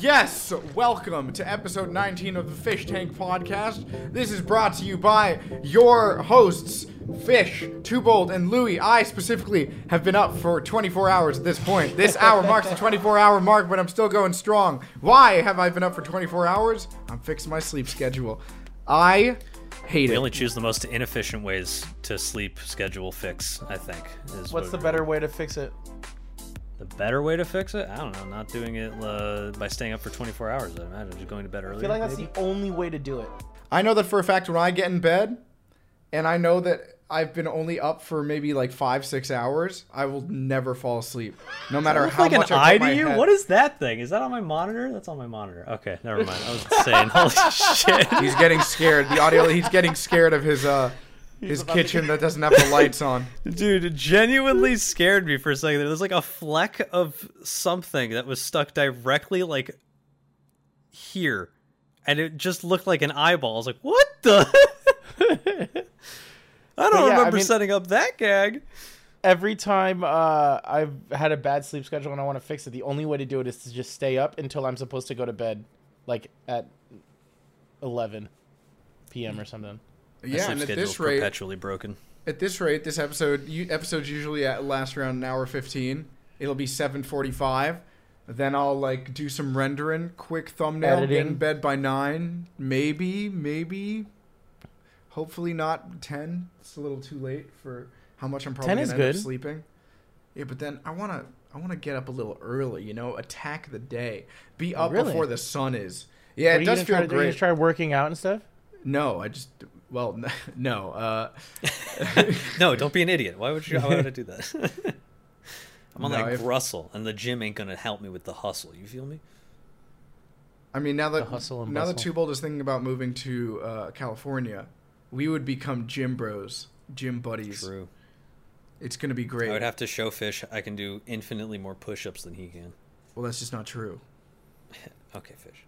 Yes, welcome to episode 19 of the Phish Tank Podcast. This is brought to you by your hosts, Fish, Twobold, and Louie. I specifically have been up for 24 hours at this point. This hour marks the 24 hour mark, but I'm still going strong. Why have I been up for 24 hours? I'm fixing my sleep schedule. I hate it. We it. only choose the most inefficient ways to sleep schedule fix. I think is What's the better way to fix it? The better way to fix it? I don't know. Not doing it uh, by staying up for 24 hours. I imagine just going to bed early. I feel like that's the only way to do it. I know that for a fact when I get in bed, and I know that I've been only up for maybe like five, six hours, I will never fall asleep. No matter how like an much I eye put to you? head- What is that thing? Is that on my monitor? That's on my monitor. Okay, never mind. I was saying, holy shit. He's getting scared. The audio. He's getting scared of his uh his kitchen that doesn't have the lights on. Dude, it genuinely scared me for a second. There was like a fleck of something that was stuck directly like here. And it just looked like an eyeball. I was like, what the? I don't But yeah, I remember mean- setting up that gag. Every time uh, I've had a bad sleep schedule and I want to fix it, the only way to do it is to just stay up until I'm supposed to go to bed, like at 11 p.m. or something. My Yeah, and at this rate, perpetually broken. at this rate, this episode you, episodes usually at last around an hour fifteen. It'll be seven forty-five. Then I'll like do some rendering, quick thumbnail, get in Editing. bed by nine, maybe, maybe, hopefully not ten. It's a little too late for how much I'm probably 10 gonna is end up good. sleeping. Yeah, but then I wanna I wanna get up a little early, you know, attack the day, be up Really? before the sun is. Yeah, What are it you does gonna feel try to do? You great. try working out and stuff? No, I just well, no. Uh, No, don't be an idiot. Why would you? Why would I do that? I'm on No, like if- Russell, and the gym ain't gonna help me with the hustle. You feel me? I mean, now that The hustle and now that bustle. Twobold is thinking about moving to uh, California, we would become gym bros, gym buddies. True. It's gonna be great. I would have to show Fish I can do infinitely more push-ups than he can. well, that's just not true. Okay, Fish.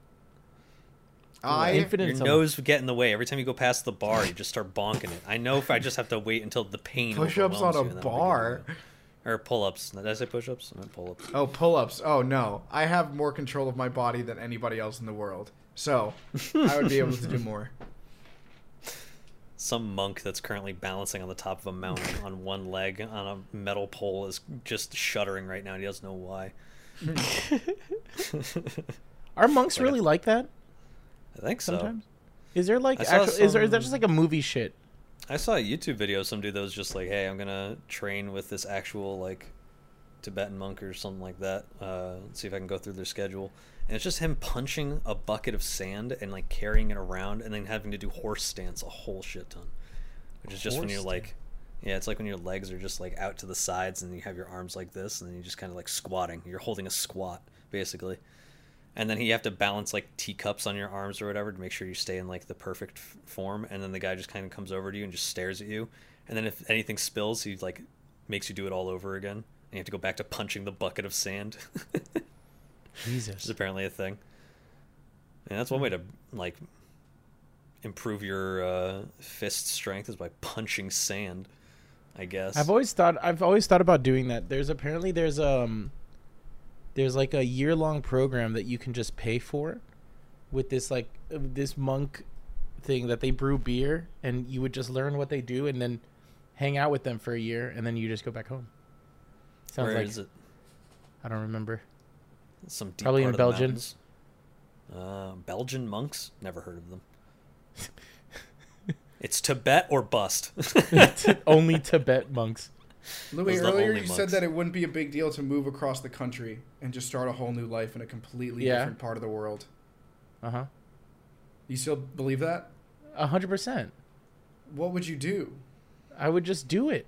I Infinite Your nose would get in the way every time you go past the bar. You just start bonking it. I know if I just have to wait until the pain. push-ups on a you, and then I'll be bar. or pull-ups. Did I say push-ups? I meant pull-ups. Oh, pull-ups. Oh no, I have more control of my body than anybody else in the world. So I would be able to do more. Some monk that's currently balancing on the top of a mountain on one leg on a metal pole is just shuddering right now. He doesn't know why. Hmm. Are monks really like that I think so. sometimes? Is there like actual, is there is that just like a movie shit? I saw a YouTube video of some dude that was just like, "Hey, I'm gonna train with this actual like Tibetan monk or something like that. Uh, see if I can go through their schedule." And it's just him punching a bucket of sand and like carrying it around, and then having to do horse stance a whole shit ton. Which is just when you're like, yeah, it's like when your legs are just like out to the sides, and you have your arms like this, and then you're just kind of like squatting. You're holding a squat basically. And then you have to balance like teacups on your arms or whatever to make sure you stay in like the perfect f- form. And then the guy just kind of comes over to you and just stares at you. And then if anything spills, he like makes you do it all over again. And you have to go back to punching the bucket of sand, which is apparently a thing. And that's one way to like improve your uh, fist strength is by punching sand. I guess. I've always thought I've always thought about doing that. There's apparently there's um there's like a year long program that you can just pay for with this like this monk thing that they brew beer and you would just learn what they do and then hang out with them for a year and then you just go back home. Sounds Where like is it? I don't remember. Some Probably in Belgium. Uh, Belgian monks? Never heard of them. it's Tibet or bust. Only Tibet monks. Louis, Those are the earlier only you said that it wouldn't be a big deal to move across the country and just start a whole new life in a completely Yeah. different part of the world. Uh huh. You still believe that? A hundred percent. What would you do? I would just do it.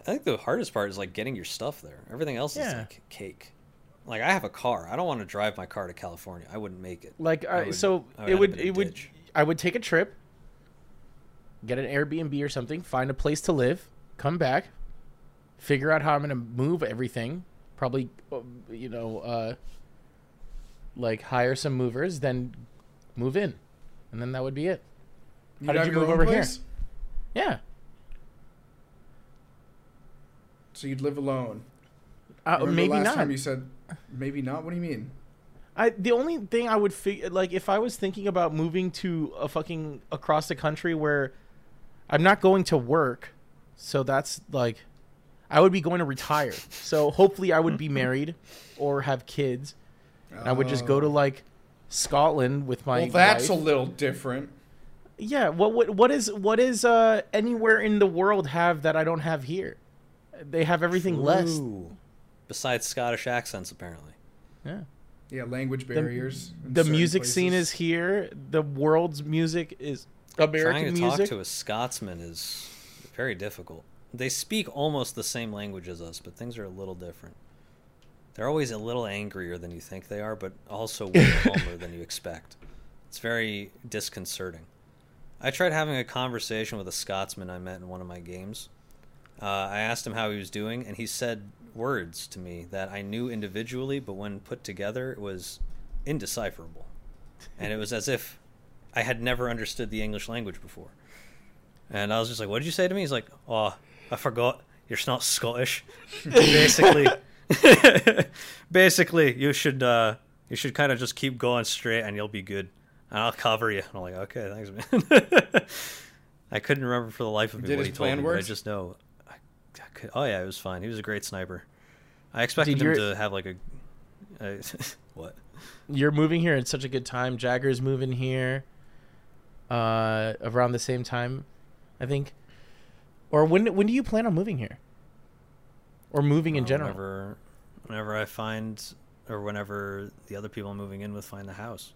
I think the hardest part is like getting your stuff there. Everything else is like cake. Like I have a car. I don't want to drive my car to California. I wouldn't make it. Like I I, would- so I would it would up in it would ditch. I would take a trip, get an Airbnb or something, find a place to live, come back, figure out how I'm gonna move everything. Probably, uh, you know, uh, like hire some movers, then move in, and then that would be it. You'd How did you move over here? Yeah, So you'd live alone. uh, maybe last not. time you said maybe not. What do you mean? I the only thing I would figure like if I was thinking about moving to a fucking across the country where I'm not going to work, so that's like I would be going to retire. So hopefully I would be married or have kids. And I would just go to like Scotland with my Well, that's wife. a little different. Yeah, what what what is what is uh anywhere in the world have that I don't have here? They have everything less. Ooh. Besides Scottish accents, apparently. Yeah. Yeah, language barriers. in The certain music scene places. is here. The world's music is American Trying to music. talk to a Scotsman is very difficult. They speak almost the same language as us, but things are a little different. They're always a little angrier than you think they are, but also way calmer than you expect. It's very disconcerting. I tried having a conversation with a Scotsman I met in one of my games. Uh, I asked him how he was doing, and he said words to me that I knew individually, but when put together, it was indecipherable. And it was as if I had never understood the English language before. And I was just like, "What did you say to me?" He's like, "Oh, I forgot. You're not Scottish." basically, basically, you should uh, you should kind of just keep going straight, and you'll be good. And I'll cover you. And I'm like, "Okay, thanks, man." I couldn't remember for the life of me Did what he told me. I just know. I, I could, oh yeah, it was fine. He was a great sniper. I expected him to have like a, a what? You're moving here at such a good time. Jagger's moving here uh around the same time, I think. Or when when do you plan on moving here? Or moving in general? Whenever, whenever I find, or whenever the other people I'm moving in with find the house.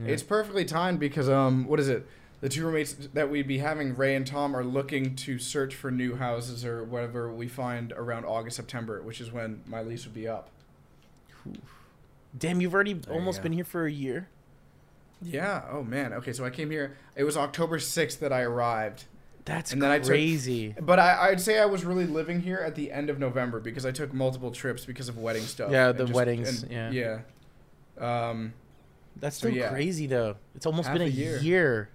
Yeah. It's perfectly timed because um, what is it? The two roommates that we'd be having, Ray and Tom, are looking to search for new houses or whatever we find around August, September, which is when my lease would be up. Damn, you've already you almost go. been here for a year. Yeah. Oh man. Okay, so I came here. It was October sixth that I arrived, That's And then I took- crazy. but I, I'd say I was really living here at the end of November because I took multiple trips because of wedding stuff. Yeah, and the weddings, And, yeah. Yeah. Um, That's so still yeah. crazy though. It's almost Half been a a year. year.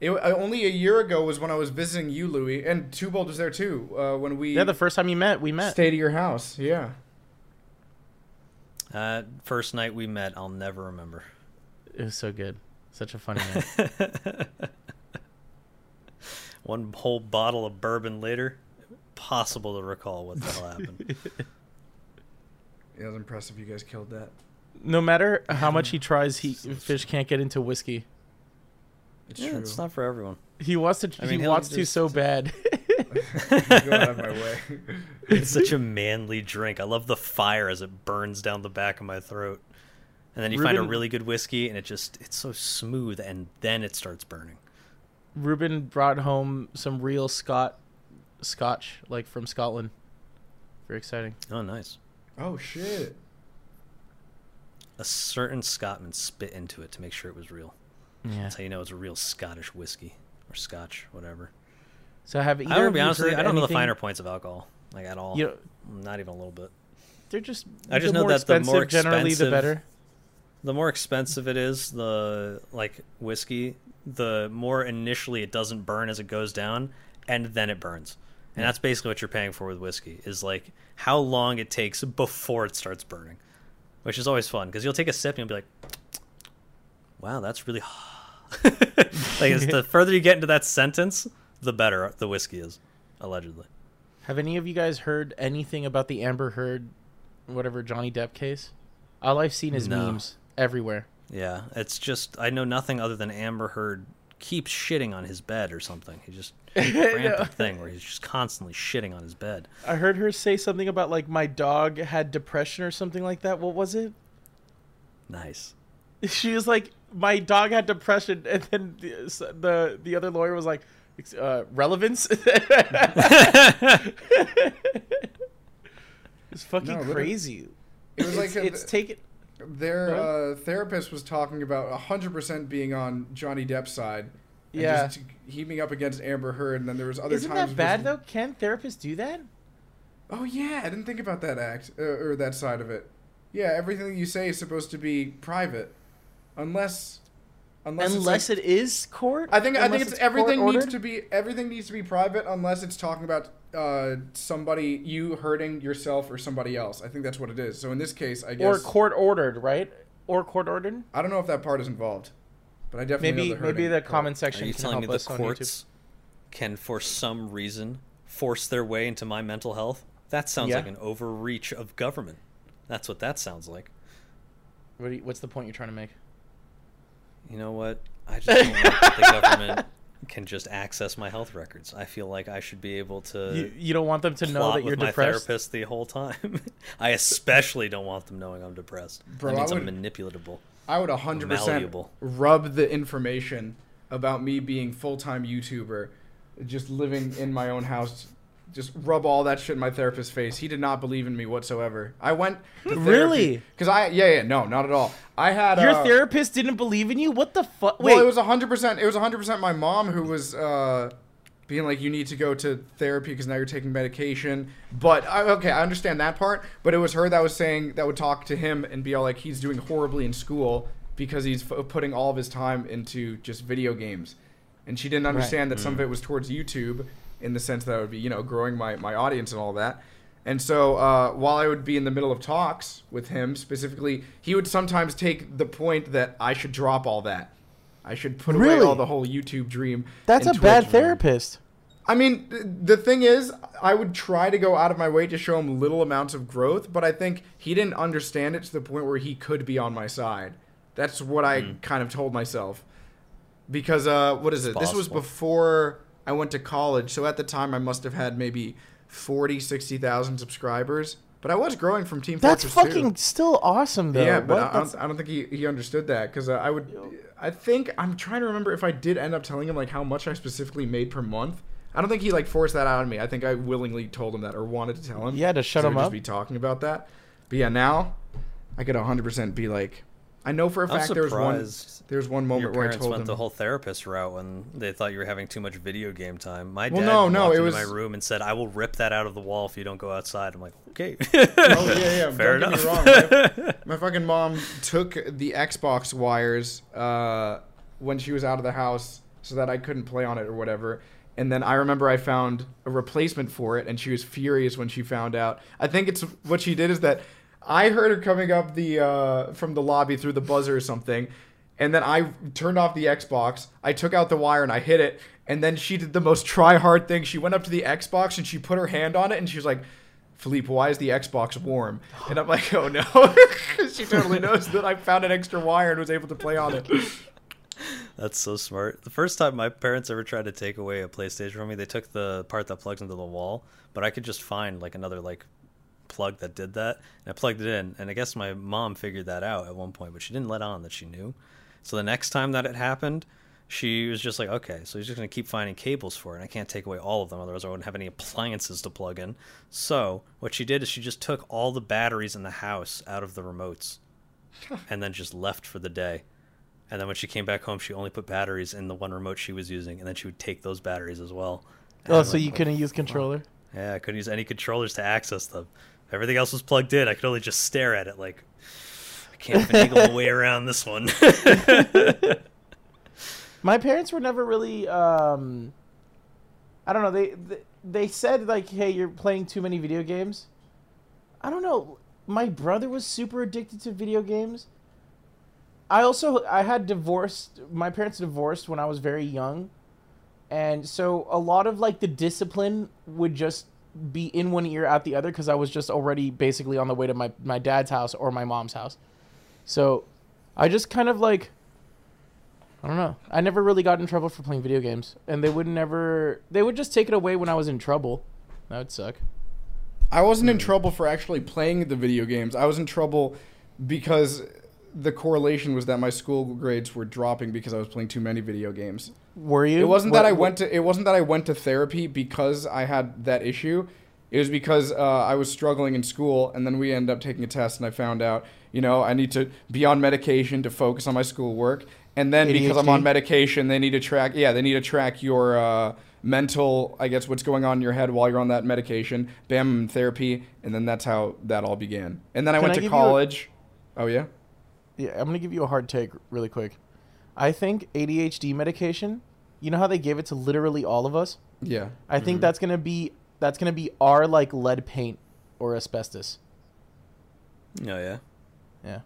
it, uh, only a year ago was when I was visiting you, Louis, and Twobold was there too. Uh, when we Yeah, the first time you met, we met. stayed at your house. Yeah. Uh, first night we met, I'll never remember. It was so good. Such a funny night. One whole bottle of bourbon later, possible to recall what the hell happened. It was impressive. You guys killed that. no matter how much he tries, he fish can't get into whiskey. It's yeah, true. it's not for everyone. He wants to. I he mean, he'll wants to so bad. Go out of my way. It's such a manly drink. I love the fire as it burns down the back of my throat. And then you find a really good whiskey, and it just it's so smooth, and then it starts burning. Ruben brought home some real Scot, Scotch, like from Scotland. Very exciting. Oh, nice. oh shit. A certain Scotsman spit into it to make sure it was real. Yeah. That's how you know it's a real Scottish whiskey or Scotch, whatever. So have either I don't of be honest with you, I don't know the finer points of alcohol, like at all. You know, Not even a little bit. they're just. I just the know more that the expensive, more generally, the better. The more expensive it is, the like whiskey, the more initially it doesn't burn as it goes down, and then it burns. And hmm. that's basically what you're paying for with whiskey is like how long it takes before it starts burning, which is always fun because you'll take a sip and you'll be like, "Wow, that's really." like it's the further you get into that sentence, the better the whiskey is, allegedly. Have any of you guys heard anything about the Amber Heard, whatever Johnny Depp case? All I've seen is No. memes everywhere. Yeah, it's just I know nothing other than Amber Heard keeps shitting on his bed or something. He just rampant thing where he's just constantly shitting on his bed. I heard her say something about like my dog had depression or something like that. What was it? Nice. She was like, my dog had depression, and then the the, the other lawyer was like, uh, relevance. it's fucking No, crazy. It was like it's, a- it's taken. Their uh, therapist was talking about 100% being on Johnny Depp's side. and Yeah. Just heaving up against Amber Heard, and then there was other times. Isn't that bad though? Can therapists do that? Oh yeah, I didn't think about that act uh, or that side of it. Yeah, everything you say is supposed to be private, unless, unless, Unless like- it is court. I think I think it's, everything needs to be everything needs to be private unless it's talking about uh, somebody you hurting yourself or somebody else. I think that's what it is. So in this case, I guess or court ordered, right? or court ordered. I don't know if that part is involved, but I definitely Maybe know the hurting maybe the part. comment Are section you can telling help me the us on YouTube. courts can, for some reason, force their way into my mental health? That sounds Yeah. like an overreach of government. That's what that sounds like. What you, what's the point you're trying to make? You know what? I just don't like that the government can just access my health records. I feel like I should be able to you, you don't want them to know that you're with my depressed. therapist the whole time. I especially don't want them knowing I'm depressed. Bro, that means I I'm would- manipulatable. I would 100% rub the information about me being full-time YouTuber, just living in my own house, just rub all that shit in my therapist's face. He did not believe in me whatsoever. I went to Really? Because I, yeah, yeah, no, not at all. I had Your uh, therapist didn't believe in you. What the fuck? Wait, Well, it was 100%, it was 100% my mom who was, uh, being like, you need to go to therapy because now you're taking medication. But I, okay, I understand that part. But it was her that was saying that would talk to him and be all like, he's doing horribly in school because he's f- putting all of his time into just video games. And she didn't understand that some of it was towards YouTube in the sense that I would be, you know, growing my, my audience and all that. And so uh, while I would be in the middle of talks with him specifically, he would sometimes take the point that I should drop all that. I should put away all the whole YouTube dream. that's a and bad Twitch dream. therapist. I mean, th- the thing is, I would try to go out of my way to show him little amounts of growth, but I think he didn't understand it to the point where he could be on my side. That's what I kind of told myself. Because, uh, what is it? It's This was before I went to college, so at the time I must have had maybe 40, 60,000 subscribers. But I was growing from Team That's Fortress 2. fucking still awesome though. Yeah, but I, I, don't, I don't think he, he understood that because uh, I would. I think I'm trying to remember if I did end up telling him like how much I specifically made per month. I don't think he like forced that out of me. I think I willingly told him that or wanted to tell him. Yeah, to shut him we'd just up. Be talking about that. But yeah, now I could 100 percent be like, I know for a fact there was one. surprised There was one moment where I parents told went him. the whole therapist route when they thought you were having too much video game time. My Well, dad no, no, walked into was- my room and said, "I will rip that out of the wall if you don't go outside." I'm like, "Okay." Oh yeah, yeah. Fair don't enough. get me wrong. My, my fucking mom took the Xbox wires uh, when she was out of the house so that I couldn't play on it or whatever. And then I remember I found a replacement for it, and she was furious when she found out. I think it's what she did is that I heard her coming up the uh, from the lobby through the buzzer or something, and then I turned off the Xbox. I took out the wire and I hit it, and then she did the most try hard thing. She went up to the Xbox and she put her hand on it, and she was like. Philippe, why is the Xbox warm? And I'm like, oh no. she totally knows that I found an extra wire and was able to play on it. That's so smart. The first time my parents ever tried to take away a PlayStation from me, they took the part that plugs into the wall, but I could just find like another like plug that did that, and I plugged it in. And I guess my mom figured that out at one point, but she didn't let on that she knew. So the next time that it happened, she was just like, okay, so he's just gonna keep finding cables for it, and I can't take away all of them, otherwise I wouldn't have any appliances to plug in. So what she did is she just took all the batteries in the house out of the remotes, and then just left for the day. And then when she came back home, she only put batteries in the one remote she was using, and then she would take those batteries as well. Oh, and oh, so like, you couldn't use controller? Yeah, I couldn't use any controllers to access them. If everything else was plugged in, I could only just stare at it like I can't finagle my way around this one. My parents were never really. Um, I don't know. They, they they said like, "Hey, you're playing too many video games." I don't know. My brother was super addicted to video games. I also I had divorced. My parents divorced when I was very young, and so a lot of like the discipline would just be in one ear out the other because I was just already basically on the way to my my dad's house or my mom's house. So, I just kind of like I don't know. I never really got in trouble for playing video games, and they would never. They would just take it away when I was in trouble. That would suck. I wasn't in trouble for actually playing the video games. I was in trouble because the correlation was that my school grades were dropping because I was playing too many video games. Were you? It wasn't What- that I went to. It wasn't that I went to therapy because I had that issue. It was because uh, I was struggling in school, and then we ended up taking a test, and I found out, you know, I need to be on medication to focus on my schoolwork, and then because I'm on medication, they need to track. Yeah, they need to track your uh, mental. I guess what's going on in your head while you're on that medication. Bam, therapy, and then that's how that all began. And then I Can went I to you a- college. Oh yeah. Yeah, I'm gonna give you a hard take really quick. I think ADHD medication. You know how they gave it to literally all of us. Yeah. I think mm-hmm. that's gonna be that's gonna be our like lead paint or asbestos. oh yeah. Yeah.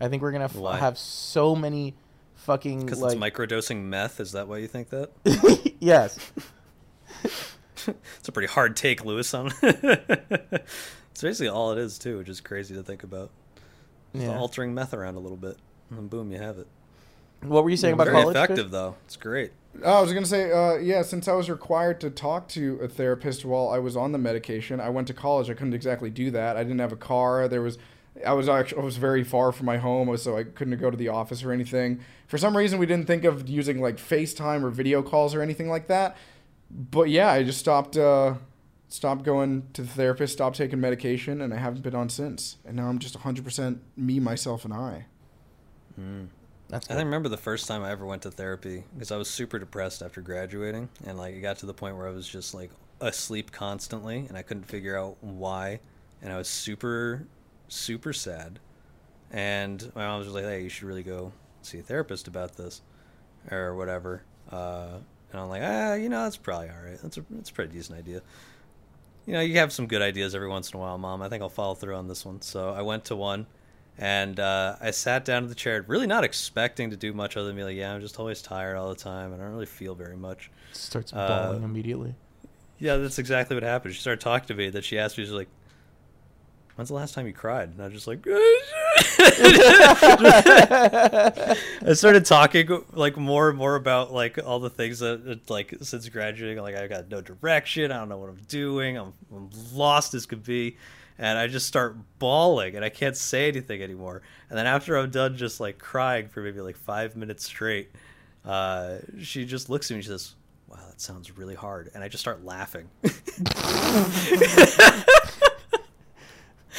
I think we're gonna f- have so many fucking Because like it's microdosing meth. Is that why you think that? yes. It's a pretty hard take, Lewis. On it's basically all it is too, which is crazy to think about. Just Yeah. altering meth around a little bit, and then boom, you have it. What were you saying about Very college? effective Fish? though. It's great. Oh, I was gonna say, uh, yeah. Since I was required to talk to a therapist while I was on the medication, I went to college. I couldn't exactly do that. I didn't have a car. There was, I was actually I was very far from my home, so I couldn't go to the office or anything. For some reason, we didn't think of using like FaceTime or video calls or anything like that. But yeah, I just stopped, uh, stopped going to the therapist, stopped taking medication, and I haven't been on since. And now I'm just 100% me, myself, and I. That's I good. remember the first time I ever went to therapy because I was super depressed after graduating, and like it got to the point where I was just like asleep constantly, and I couldn't figure out why, and I was super, super sad. And my mom was just like, "Hey, you should really go see a therapist about this, or whatever." Uh, and I'm like, "Ah, you know, that's probably all right. That's a that's a pretty decent idea." You know, you have some good ideas every once in a while, mom. I think I'll follow through on this one. So I went to one, and uh, I sat down in the chair, really not expecting to do much other than be like, yeah, I'm just always tired all the time, I don't really feel very much. Starts uh, immediately. Yeah, that's exactly what happened. She started talking to me. That she asked me, she's like, "When's the last time you cried?" And I was just like, I started talking like more and more about like all the things that like since graduating, like I got no direction. I don't know what I'm doing. I'm, I'm lost as could be, and I just start bawling, and I can't say anything anymore. And then after I'm done, just like crying for maybe like five minutes straight, uh, she just looks at me. and She says, "Wow, that sounds really hard," and I just start laughing.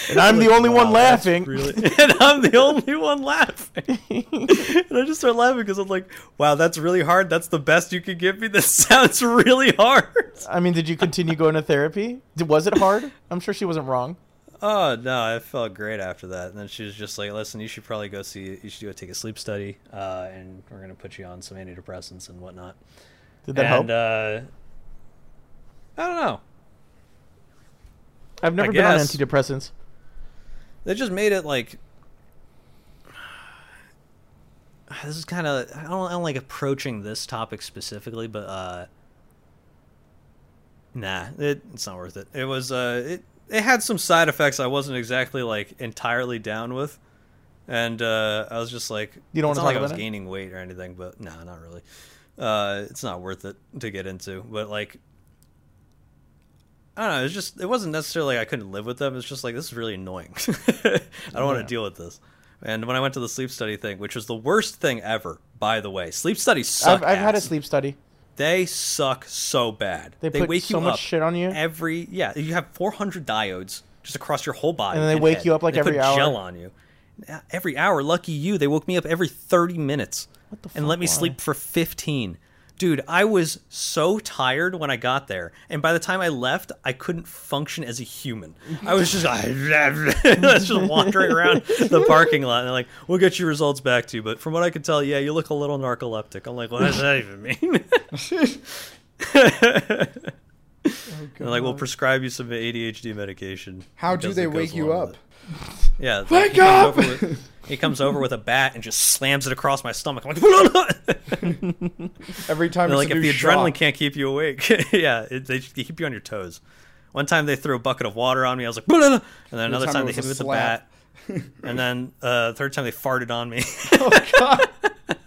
And I'm the only one wow, that's laughing. really- and I'm the only one laughing. and I just start laughing because I'm like, wow, that's really hard. That's the best you could give me. This sounds really hard. I mean, did you continue going to therapy? Was it hard? I'm sure she wasn't wrong. Oh no, I felt great after that. And then she was just like, "Listen, you should probably go see. You should go take a sleep study, uh, and we're gonna put you on some antidepressants and whatnot." Did that and help? uh, I don't know. I've never I been on antidepressants. They just made it like this is kind of I don't, I don't like approaching this topic specifically, but uh, nah, it, it's not worth it. It was uh, it it had some side effects I wasn't exactly like entirely down with, and uh, I was just like, You don't not talk like I was about it? gaining weight or anything, but nah, not really. Uh, it's not worth it to get into, but like. I don't know. It's just it wasn't necessarily like I couldn't live with them. It's just like this is really annoying. I don't want to deal with this. And when I went to the sleep study thing, which was the worst thing ever, by the way, sleep studies suck. I've, I've had a sleep study. They suck so bad. They, put wake so you much up shit on you. every yeah. You have 400 diodes just across your whole body, And then they wake head. you up, like, They every put hour. Gel on you every hour. Lucky you. They woke me up every 30 minutes What the and let me why? sleep for 15. Dude, I was so tired when I got there, and by the time I left, I couldn't function as a human. I was just, was just wandering around the parking lot, and they're like, "We'll get your results back to you." But from what I could tell, yeah, you look a little narcoleptic. I'm like, what does that even mean? Oh, they're like, we'll prescribe you some ADHD medication. How do they wake you up? With it." Yeah, Wake he comes up! over with- he comes over with a bat and just slams it across my stomach. I'm like, Every time it's like a if new the adrenaline can't keep you awake, yeah, it, they, they keep you on your toes. One time they threw a bucket of water on me. I was like, and then another time time, they hit me a with a bat, and then uh, third time they farted on me. oh god. but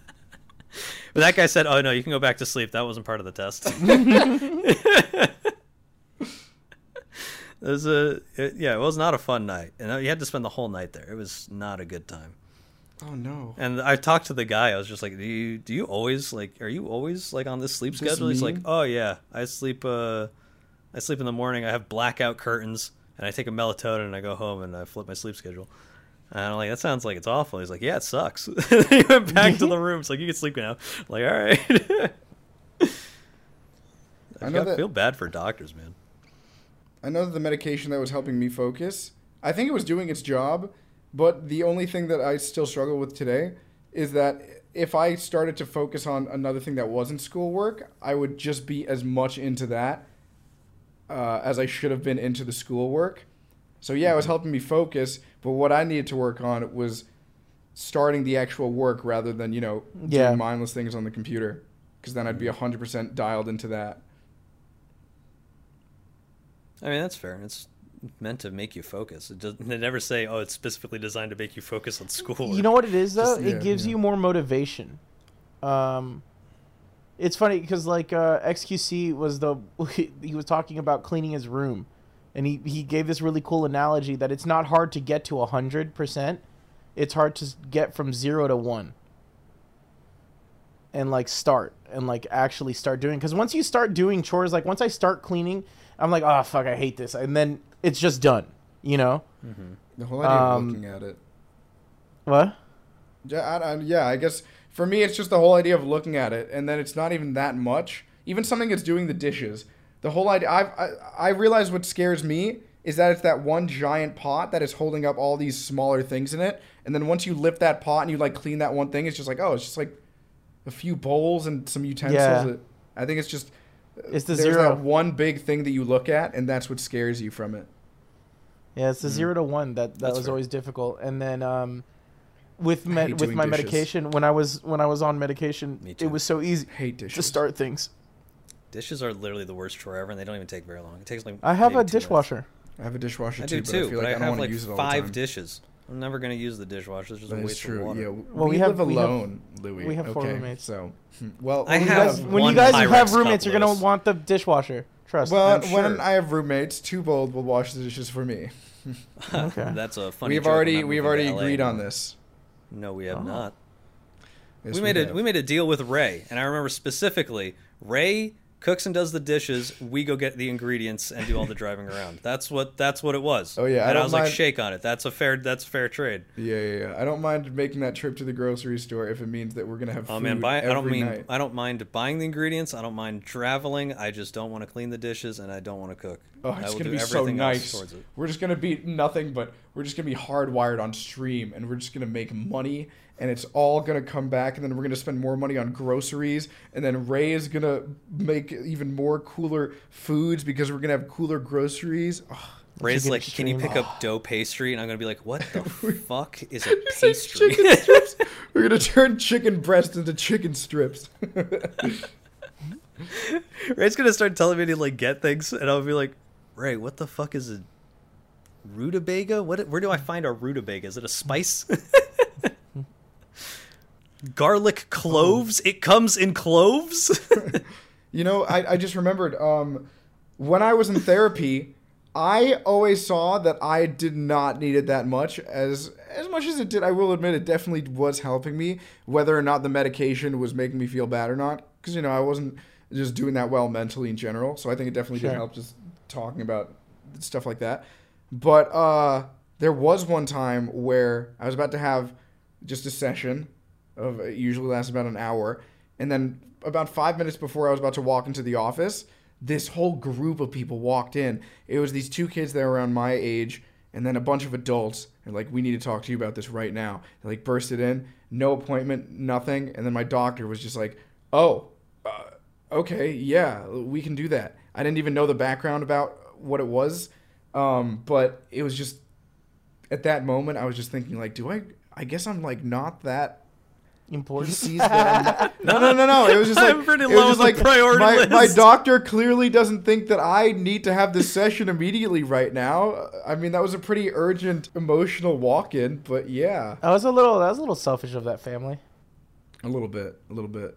that guy said, "Oh no, you can go back to sleep. That wasn't part of the test." It was a it, yeah, it was not a fun night, and you had to spend the whole night there. It was not a good time. Oh no. And I talked to the guy. I was just like, "Do you do you always like? Are you always like on this sleep Just schedule?" He's like, "Oh yeah, I sleep. Uh, I sleep in the morning. I have blackout curtains, and I take a melatonin, and I go home and I flip my sleep schedule." And I'm like, "That sounds like it's awful." He's like, "Yeah, it sucks." he went back to the room. It's like, "You can sleep now." I'm like, all right. I, I know that- feel bad for doctors, man. I know that the medication that was helping me focus, I think it was doing its job, but the only thing that I still struggle with today is that if I started to focus on another thing that wasn't schoolwork, I would just be as much into that uh, as I should have been into the schoolwork. So yeah, it was helping me focus, but what I needed to work on was starting the actual work rather than you know Yeah. doing mindless things on the computer because then I'd be hundred percent dialed into that. I mean, that's fair. It's meant to make you focus. It doesn't. They never say, "Oh, it's specifically designed to make you focus on school." You know what it is though? Just- it yeah, gives yeah. you more motivation. Um, it's funny because like uh, XQC was the he was talking about cleaning his room, and he he gave this really cool analogy that it's not hard to get to hundred percent, it's hard to get from zero to one. And like start and like actually start doing because once you start doing chores, like once I start cleaning, I'm like, oh fuck, I hate this, and then it's just done. You know The whole idea Um, of looking at it. what? Yeah, I, I, yeah. I guess for me, it's just the whole idea of looking at it, and then it's not even that much. Even something that's doing the dishes. The whole idea. I've, I I realize what scares me is that it's that one giant pot that is holding up all these smaller things in it, and then once you lift that pot and you like clean that one thing, it's just like oh, it's just like a few bowls and some utensils. Yeah. I think it's just It's the there's zero. that one big thing that you look at, and that's what scares you from it. Yeah, it's the Mhm. zero to one that that That's was fair. always difficult. And then um, with I med- with my dishes. medication, when I was when I was on medication, Me it was so easy Hate dishes. to start things. Dishes are literally the worst chore ever, and they don't even take very long. It takes like. I have a two minutes. dishwasher. I have a dishwasher I too, do but I feel but like I, I don't have want to like use it all the five time. dishes. I'm never gonna use the dishwasher. It's just a That is waste true. of water. Yeah, Well, we, we have- live we have- alone, Louis. we have four okay, roommates. So, hmm, well, I when You you have guys, when you guys Pyrex have roommates, you're gonna want the dishwasher. Trust. Me. Well, I'm when sure. I have roommates, Twobold will wash the dishes for me. Okay. That's a funny. we've already we've already agreed on this. No, we have Oh. not. Yes, we made a we made a deal with Ray, and I remember specifically Ray cooks and does the dishes. We go get the ingredients and do all the driving around. That's what that's what it was. Oh, yeah, I and I, was like, shake on it. That's a fair that's a fair trade. Yeah, yeah, yeah. I don't mind making that trip to the grocery store if it means that we're gonna have food Oh man, buy, I don't mean night. I don't mind buying the ingredients. I don't mind traveling. I just don't want to clean the dishes, and I don't want to cook. Oh, I it's will gonna do be so everything nice. We're just gonna be nothing but we're just gonna be hardwired on stream, and we're just gonna make money, and it's all gonna come back, and then we're gonna spend more money on groceries, and then Ray is gonna make even more cooler foods because we're gonna have cooler groceries. Oh, Ray's like, can you pick up dough pastry? And I'm gonna be like, what the fuck is a pastry? we're gonna turn chicken breast into chicken strips. Ray's gonna start telling me to like get things, and I'll be like, Ray, what the fuck is a rutabaga? What? Where do I find a rutabaga? Is it a spice? Garlic cloves? It comes in cloves. You know, I, I just remembered um, when I was in therapy, I always saw that I did not need it that much. As as much as it did, I will admit it definitely was helping me, whether or not the medication was making me feel bad or not. Because you know, I wasn't just doing that well mentally in general. So I think it definitely Sure. did help just talking about stuff like that. But uh, there was one time where I was about to have just a session of it usually lasts about an hour, and then about five minutes before I was about to walk into the office, this whole group of people walked in. It was these two kids that were around my age, and then a bunch of adults. And like, we need to talk to you about this right now. They like bursted in, no appointment, nothing, and then my doctor was just like, "Oh, uh, okay, yeah, we can do that." I didn't even know the background about what it was, um, but it was just at that moment I was just thinking like, do I? I guess I'm like not that important. sees that I'm no, no, no, no. It was just like I'm pretty it was low just on the priority my, list. my doctor clearly doesn't think that I need to have this session immediately right now. I mean, that was a pretty urgent emotional walk-in, but yeah, I was a little. That was a little selfish of that family. a little bit, a little bit.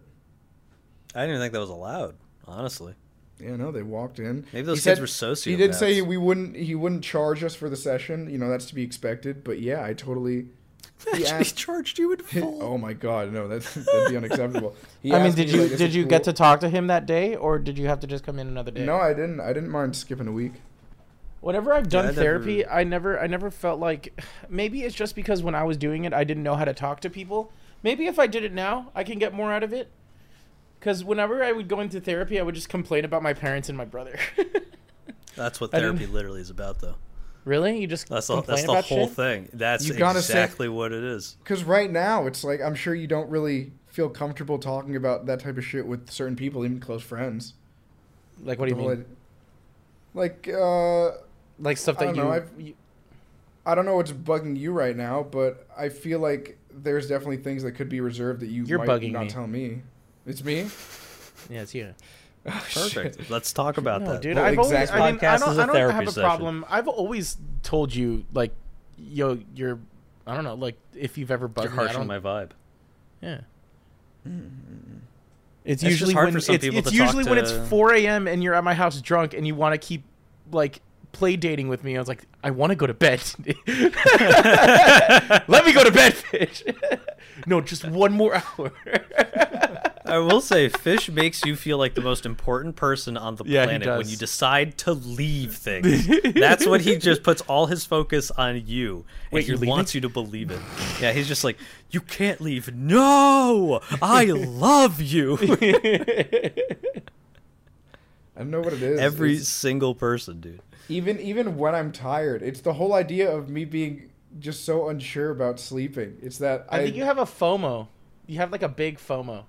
I didn't even think that was allowed. Honestly, Yeah, no, they walked in. maybe those He kids said- were sociopaths. He did say we wouldn't. He wouldn't charge us for the session. You know, that's to be expected. But yeah, I totally. He Actually asked. charged you in oh full. Oh my god, no, that's that'd be unacceptable. He I mean, did me, you like, did it you get to talk to him that day, or did you have to just come in another day? No, I didn't. I didn't mind skipping a week. Whenever I've done I never- therapy, I never I never felt like maybe it's just because when I was doing it, I didn't know how to talk to people. Maybe if I did it now, I can get more out of it. Cuz whenever I would go into therapy, I would just complain about my parents and my brother. That's what therapy literally is about, though. Really? You just That's the, complain that's the whole shit? thing. That's You gotta say- exactly what it is. Because right now, it's like I'm sure you don't really feel comfortable talking about that type of shit with certain people, even close friends. Like what do you mean? id- Like, uh, Like stuff I that don't you, know, I've- you I don't know what's bugging you right now, but I feel like there's definitely things that could be reserved that you You're might bugging not me. tell me. It's me. Yeah, it's you. Oh, shit. Perfect. Let's talk about No, that. dude, Well, I've always. exactly. I mean, I Podcast don't, is a I don't therapy have a session. problem. I've always told you, like, yo, you're. I don't know, like, if you've ever bugged You're me, I harsh don't. on my vibe. Yeah. Mm-hmm. It's It's usually hard when for some it's, people it's to talk usually when it's 4 a.m. and you're at my house drunk and you want to keep like play dating with me. I was like, I want to go to bed. Let me go to bed, fish. no, just one more hour. I will say, Fish makes you feel like the most important person on the Yeah, planet when you decide to leave things. That's what he just puts all his focus on you. And Wait, he you're leaving? wants you to believe it. Yeah, he's just like, you can't leave. No, I love you. I know what it is. Every It's- single person, dude. even even when I'm tired, it's the whole idea of me being just so unsure about sleeping. It's that I think you have a FOMO. You have like a big FOMO.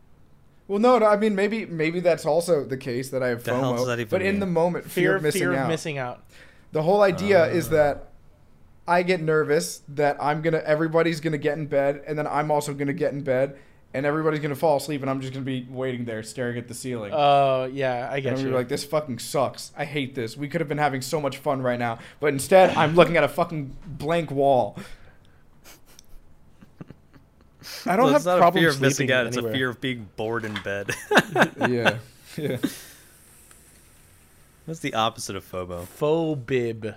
Well, no, no. I mean, maybe maybe that's also the case that I have The hell FOMO. does that even but in the moment, fear, Fear, of missing fear out. of missing out. The whole idea is Ah. that I get nervous that I'm gonna everybody's gonna get in bed, and then I'm also gonna get in bed, and everybody's gonna fall asleep, and I'm just gonna be waiting there staring at the ceiling. Oh yeah, I and get I'm you. be like, this fucking sucks. I hate this. We could have been having so much fun right now, but instead, I'm looking at a fucking blank wall. I don't Well, have a problems fear of missing sleeping out. It's a fear of being bored in bed. yeah, yeah. That's the opposite of FOBO. Phobib.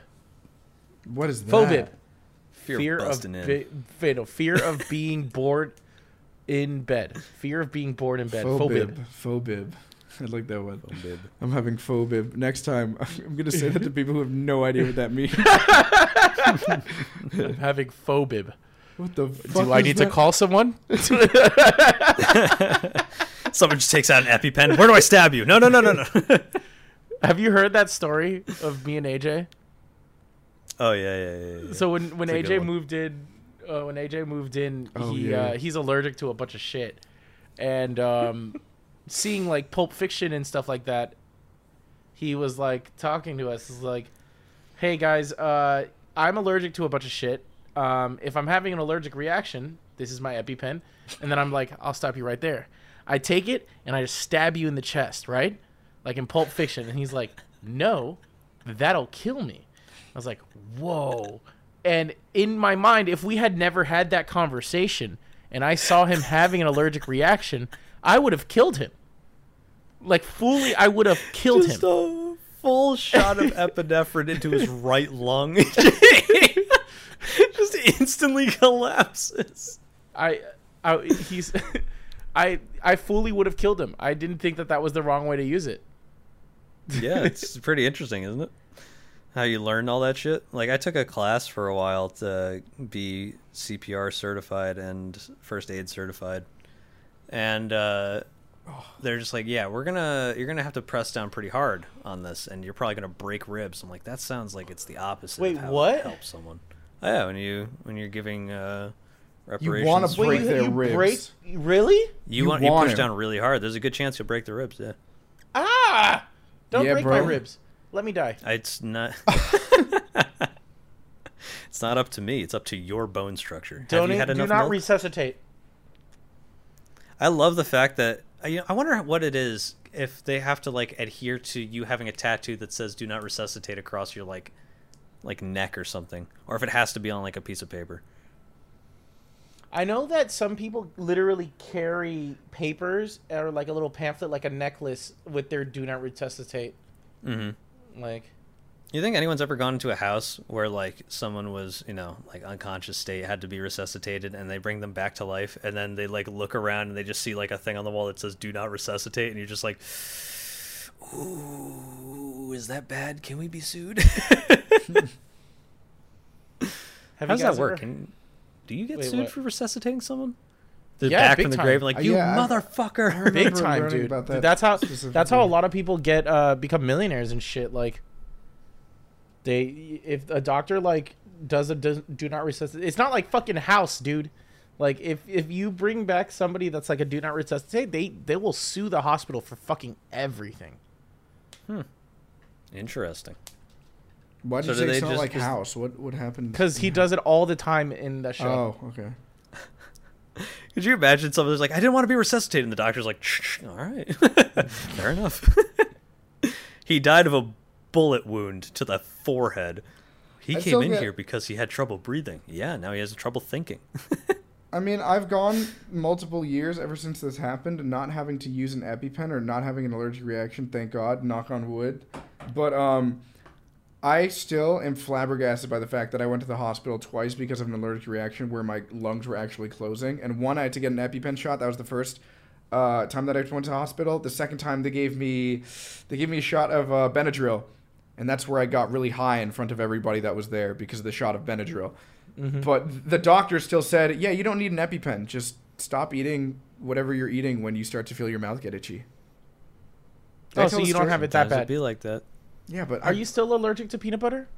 What is that? Phobib. Fear, fear of of busting in. bi- fatal fear of being bored in bed. Fear of being bored in bed. Phobib. Phobib. Phobib. I like that one. I'm having phobib. Next time, I'm gonna say that to people who have no idea what that means. I'm having phobib. What the fuck? Do I need that? to call someone? Someone just takes out an EpiPen. Where do I stab you? No, no, no, no, no. Have you heard that story of me and AJ? oh yeah, yeah, yeah. yeah. So when when It's AJ moved in, uh, when AJ moved in, Oh, he yeah. uh, he's allergic to a bunch of shit, and um, seeing like Pulp Fiction and stuff like that, he was like talking to us. He's like, "Hey guys, uh, I'm allergic to a bunch of shit. Um, if I'm having an allergic reaction, this is my EpiPen." And then I'm like, "I'll stop you right there." I take it and I just stab you in the chest, right? Like in Pulp Fiction. And he's like, "No, that'll kill me." I was like, whoa. And in my mind, if we had never had that conversation and I saw him having an allergic reaction, I would have killed him. Like, fully, I would have killed just him. a full shot of epinephrine into his right lung. just instantly collapses. I, I, he's, I, I fully would have killed him. I didn't think that that was the wrong way to use it. Yeah, it's pretty interesting, isn't it? How you learn all that shit. Like I took a class for a while to be CPR certified and first aid certified, and uh, they're just like, "Yeah, we're gonna you're gonna have to press down pretty hard on this, and you're probably gonna break ribs." I'm like, "That sounds like it's the opposite." Wait, of how what? Help someone? Oh, yeah, when you when you're giving uh, reparations, wanna for- break their ribs. really? you, you want you push him. down really hard. There's a good chance you'll break the ribs. Yeah, Ah! Don't Yeah, break bro. my ribs. Let me die. It's not. it's not up to me. It's up to your bone structure. Don't Have you had do enough not milk? resuscitate. I love the fact that I, you know, I wonder what it is if they have to like adhere to you having a tattoo that says "Do not resuscitate" across your like, like neck or something, or if it has to be on like a piece of paper. I know that some people literally carry papers or like a little pamphlet, like a necklace, with their "Do not resuscitate." Mm-hmm. Like, You think anyone's ever gone into a house where like someone was, you know, like unconscious state, had to be resuscitated, and they bring them back to life, and then they like look around and they just see like a thing on the wall that says "Do not resuscitate," and you're just like, "Ooh, is that bad? Can we be sued?" How does that work? ever- Can, do you get Wait, sued what? for resuscitating someone? They're Yeah, back big from the time. grave, like Uh, you yeah, motherfucker. I Big time, dude. about Dude, that's how that's how a lot of people get uh become millionaires and shit. Like, they if a doctor like does a does, do not resuscitate, it's not like fucking house, dude. Like if if you bring back somebody that's like a do not resuscitate, they they will sue the hospital for fucking everything. Hmm. Interesting. Why did So you do say they it's not just- like is- house? What what happened? Because he does it all the time in the show. Oh, okay. Could you imagine someone's like, I didn't want to be resuscitated, and the doctor's like, all right, fair enough. he died of a bullet wound to the forehead. He I came in get- here because he had trouble breathing. Yeah, now he has trouble thinking. I mean, I've gone multiple years ever since this happened, not having to use an EpiPen or not having an allergic reaction. Thank God, knock on wood. But um, I still am flabbergasted by the fact that I went to the hospital twice because of an allergic reaction where my lungs were actually closing. And one, I had to get an EpiPen shot. That was the first uh, time that I went to the hospital. The second time, they gave me they gave me a shot of uh, Benadryl, and that's where I got really high in front of everybody that was there because of the shot of Benadryl. But the doctor still said, "Yeah, you don't need an EpiPen. Just stop eating whatever you're eating when you start to feel your mouth get itchy." Did Oh, so you don't have it that Sometimes it'd bad. be like that. Yeah, but Are I, you still allergic to peanut butter?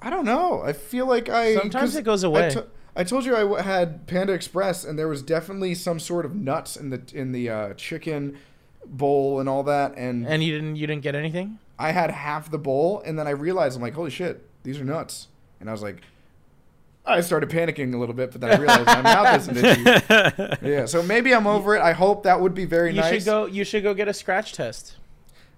I don't know. I feel like I sometimes it goes I away. to- I told you I w- had Panda Express, and there was definitely some sort of nuts in the in the uh, chicken bowl and all that, and, And you didn't you didn't get anything? I had half the bowl, and then I realized I'm like, holy shit, these are nuts, and I was like, I started panicking a little bit, but then I realized my mouth isn't itchy. Yeah, so maybe I'm over it. I hope that would be very You nice. You should go you should go get a scratch test.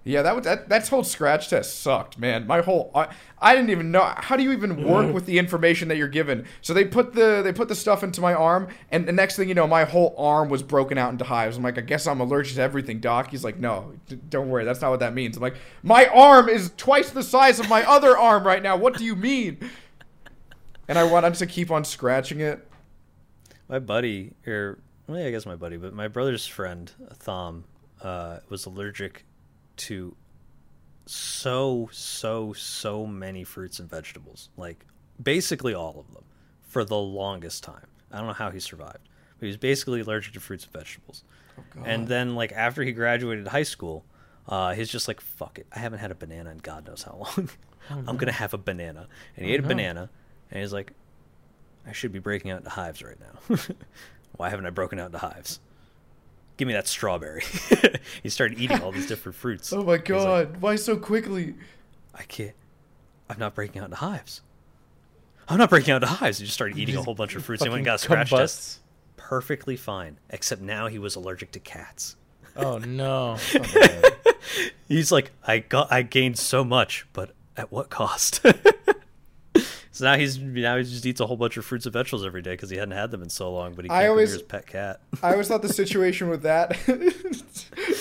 Yeah, that would that that whole scratch test sucked, man. My whole I, I didn't even know how do you even work with the information that you're given. So they put the they put the stuff into my arm, and the next thing you know, my whole arm was broken out into hives. I'm like, I guess I'm allergic to everything, doc. He's like, No, d- don't worry, that's not what that means. I'm like, my arm is twice the size of my other arm right now. What do you mean? And I wanted to keep on scratching it. my buddy, or well, yeah, I guess my buddy, but my brother's friend, Thom, uh, was allergic to so, so, so many fruits and vegetables. Like basically all of them for the longest time. I don't know how he survived, but he was basically allergic to fruits and vegetables. Oh, and then, like after he graduated high school, uh, he's just like, "Fuck it! I haven't had a banana in God knows how long. I'm gonna have a banana." And he ate a no. banana, and he's like, I should be breaking out into hives right now. Why haven't I broken out into hives? Give me that strawberry. he started eating all these different fruits. Oh my He's like, god, why so quickly? I can't. I'm not breaking out into hives. I'm not breaking out into hives. He just started eating a whole bunch of fruits. He went and got a scratch test. Perfectly fine, except now he was allergic to cats. Oh no. He's like, I got, I gained so much, but at what cost? So now he's now he just eats a whole bunch of fruits and vegetables every day because he hadn't had them in so long. But he I can't always- always... his pet cat. I always thought the situation with that,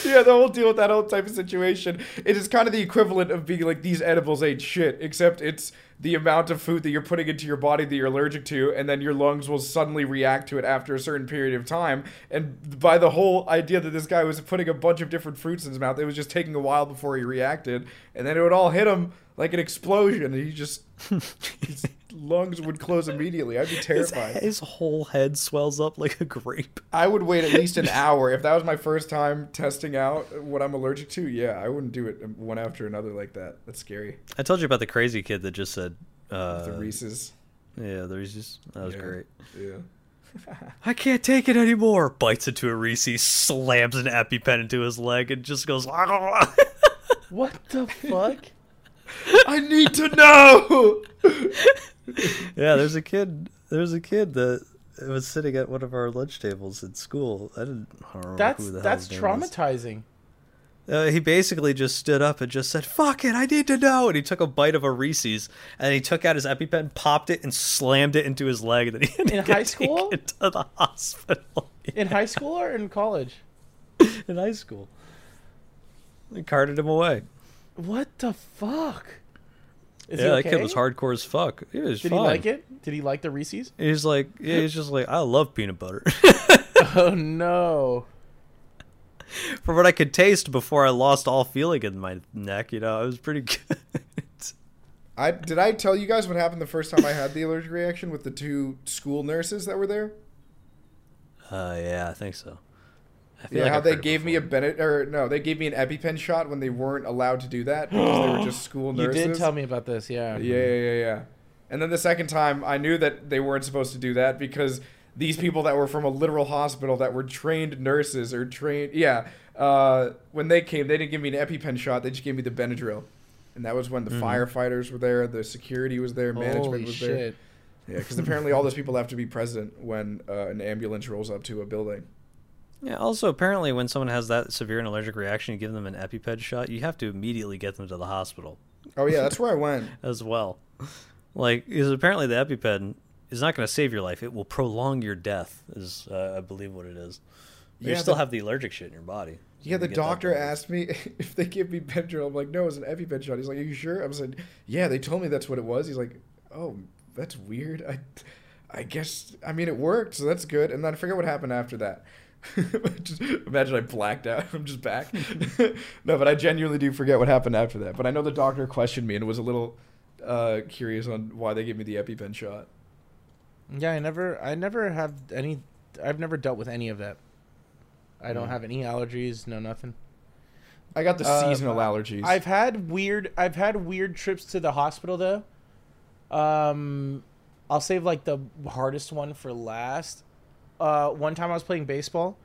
yeah, the whole deal with that whole type of situation, it is kind of the equivalent of being like these edibles ain't shit, except it's the amount of food that you're putting into your body that you're allergic to, and then your lungs will suddenly react to it after a certain period of time. And by the whole idea that this guy was putting a bunch of different fruits in his mouth, it was just taking a while before he reacted, and then it would all hit him like an explosion, and he just lungs would close immediately. I'd be His, terrified. his whole head swells up like a grape. I would wait at least an hour. If that was my first time testing out what I'm allergic to, yeah, I wouldn't do it one after another like that. That's scary. I told you about the crazy kid that just said, uh, the Reese's. "Yeah, the Reese's." That was Yeah. great. Yeah. I can't take it anymore. Bites into a Reese, slams an EpiPen into his leg, and just goes. What the fuck? I need to know. yeah, there's a kid. There's a kid that was sitting at one of our lunch tables at school. I didn't. I That's who the hell that's his name was. traumatizing. Uh, he basically just stood up and just said, "Fuck it, I need to know." And he took a bite of a Reese's, and he took out his EpiPen, popped it, and slammed it into his leg. And he In high school? to the hospital. In high school or in college? in high school. They carted him away. What the fuck? Is yeah, he that kid was hardcore as fuck. He was Did fine. he like it? Did he like the Reese's? He's like, yeah, he's just like, I love peanut butter. Oh no. From what I could taste before I lost all feeling in my neck, you know, it was pretty good. I did I tell you guys what happened the first time I had the allergic reaction with the two school nurses that were there? uh, yeah, I think so. Yeah, like how I've they gave me a before. Bennett or no, they gave me an EpiPen shot when they weren't allowed to do that because they were just school nurses. You did tell me about this, yeah. Yeah, yeah, yeah, yeah. And then the second time, I knew that they weren't supposed to do that because these people that were from a literal hospital that were trained nurses or trained, yeah, uh, when they came, they didn't give me an EpiPen shot. They just gave me the Benadryl, and that was when the Mhm. firefighters were there, the security was there, management Holy was shit. there. Yeah, because apparently all those people have to be present when uh, an ambulance rolls up to a building. Yeah. Also, apparently, when someone has that severe an allergic reaction, you give them an EpiPen shot. You have to immediately get them to the hospital Oh yeah, that's where I went. as well. Like, because apparently the EpiPen is not going to save your life; it will prolong your death. Is uh, I believe what it is. you Yeah, still the- have the allergic shit in your body. Yeah, You the doctor asked me if they give me Benadryl. I'm like, no, it's an EpiPen shot. He's like, are you sure? I was like, yeah, they told me that's what it was. He's like, oh, that's weird. I, I guess, I mean, it worked, so that's good. And then I forget what happened after that. just imagine I blacked out. I'm just back. no, but I genuinely do forget what happened after that. But I know the doctor questioned me and was a little uh, curious on why they gave me the EpiPen shot. Yeah, I never, I never have any. I've never dealt with any of that. I don't Mm. have any allergies, no nothing. I got the Uh, seasonal allergies. I've had weird, I've had weird trips to the hospital though. Um, I'll save like the hardest one for last. Uh, one time I was playing baseball,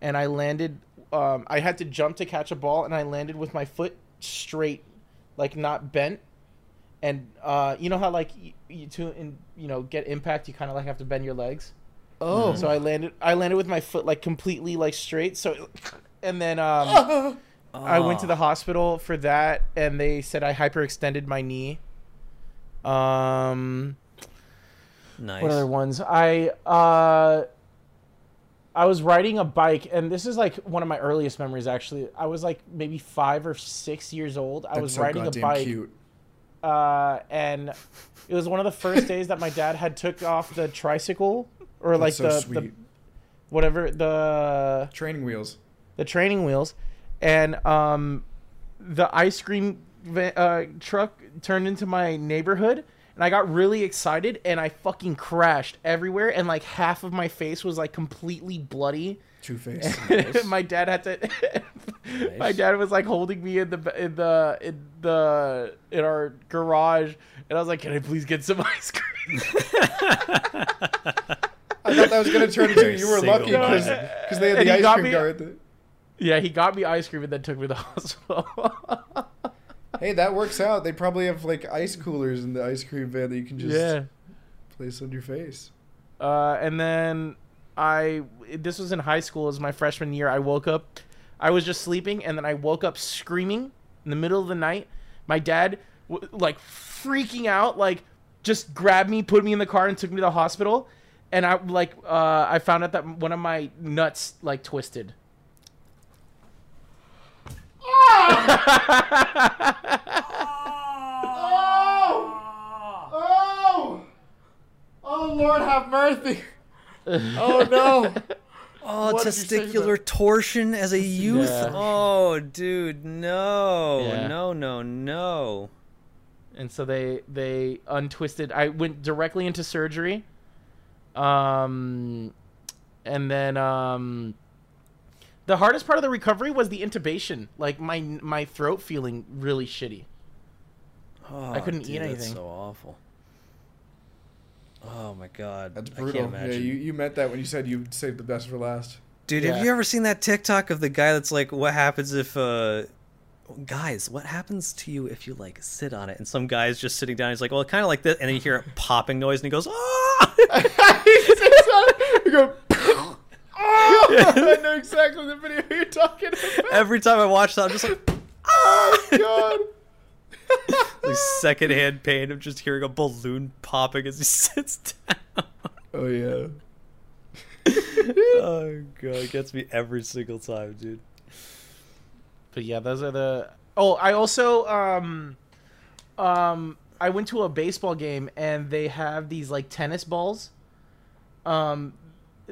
and I landed. Um, I had to jump to catch a ball, and I landed with my foot straight, like not bent. And uh, you know how like you, you to in, you know get impact, you kind of like have to bend your legs. oh, So I landed. I landed with my foot like completely like straight. So, and then um, I went to the hospital for that, and they said I hyperextended my knee. Um, nice. what other ones? I uh, I was riding a bike, and this is like one of my earliest memories. Actually, I was like maybe five or six years old. I was so riding a bike, cute. uh, and it was one of the first days that my dad had took off the tricycle or like so the, the whatever the Training wheels. the training wheels, and um, the ice cream uh, truck turned into my neighborhood, and I got really excited, and I fucking crashed everywhere, and like half of my face was like completely bloody. True face. my dad had to. my dad was like holding me in the in the in the in our garage, and I was like, "Can I please get some ice cream?" I thought that was gonna turn into Very you were lucky because minded. they had And the ice cream me- guy. At yeah, he got me ice cream and then took me to the hospital. Hey, that works out. They probably have like ice coolers in the ice cream van that you can just yeah. place on your face. Uh, and then I this was in high school. It was my freshman year. I woke up, I was just sleeping, and then I woke up screaming in the middle of the night. My dad, w- like freaking out, like just grabbed me, put me in the car, and took me to the hospital. And I like uh, I found out that one of my nuts like twisted. Oh! Oh! Oh Lord, have mercy! Oh no! Oh, What did you say testicular torsion as a youth. Yeah. Oh, dude, no, Yeah. no, no, no. and so they they untwisted i went directly into surgery um and then um the hardest part of the recovery was the intubation like my my throat feeling really shitty Oh, I couldn't dude, eat That's anything. so awful. Oh my god, That's I can't brutal. Yeah, you, you meant that when you said you saved the best for last. Dude, Yeah. have you ever seen that TikTok of the guy that's like, "What happens if uh guys, what happens to you if you like sit on it?" And some guy's just sitting down. He's like, "Well, kind of like this," and then you hear a popping noise, and he goes, "Ah!" you go. oh, I know exactly the video you're talking about. Every time I watch that, I'm just like, Oh God! like secondhand pain of just hearing a balloon popping as he sits down. oh yeah. oh god, it gets me every single time, dude. but yeah those are the oh i also um um i went to a baseball game and they have these like tennis balls um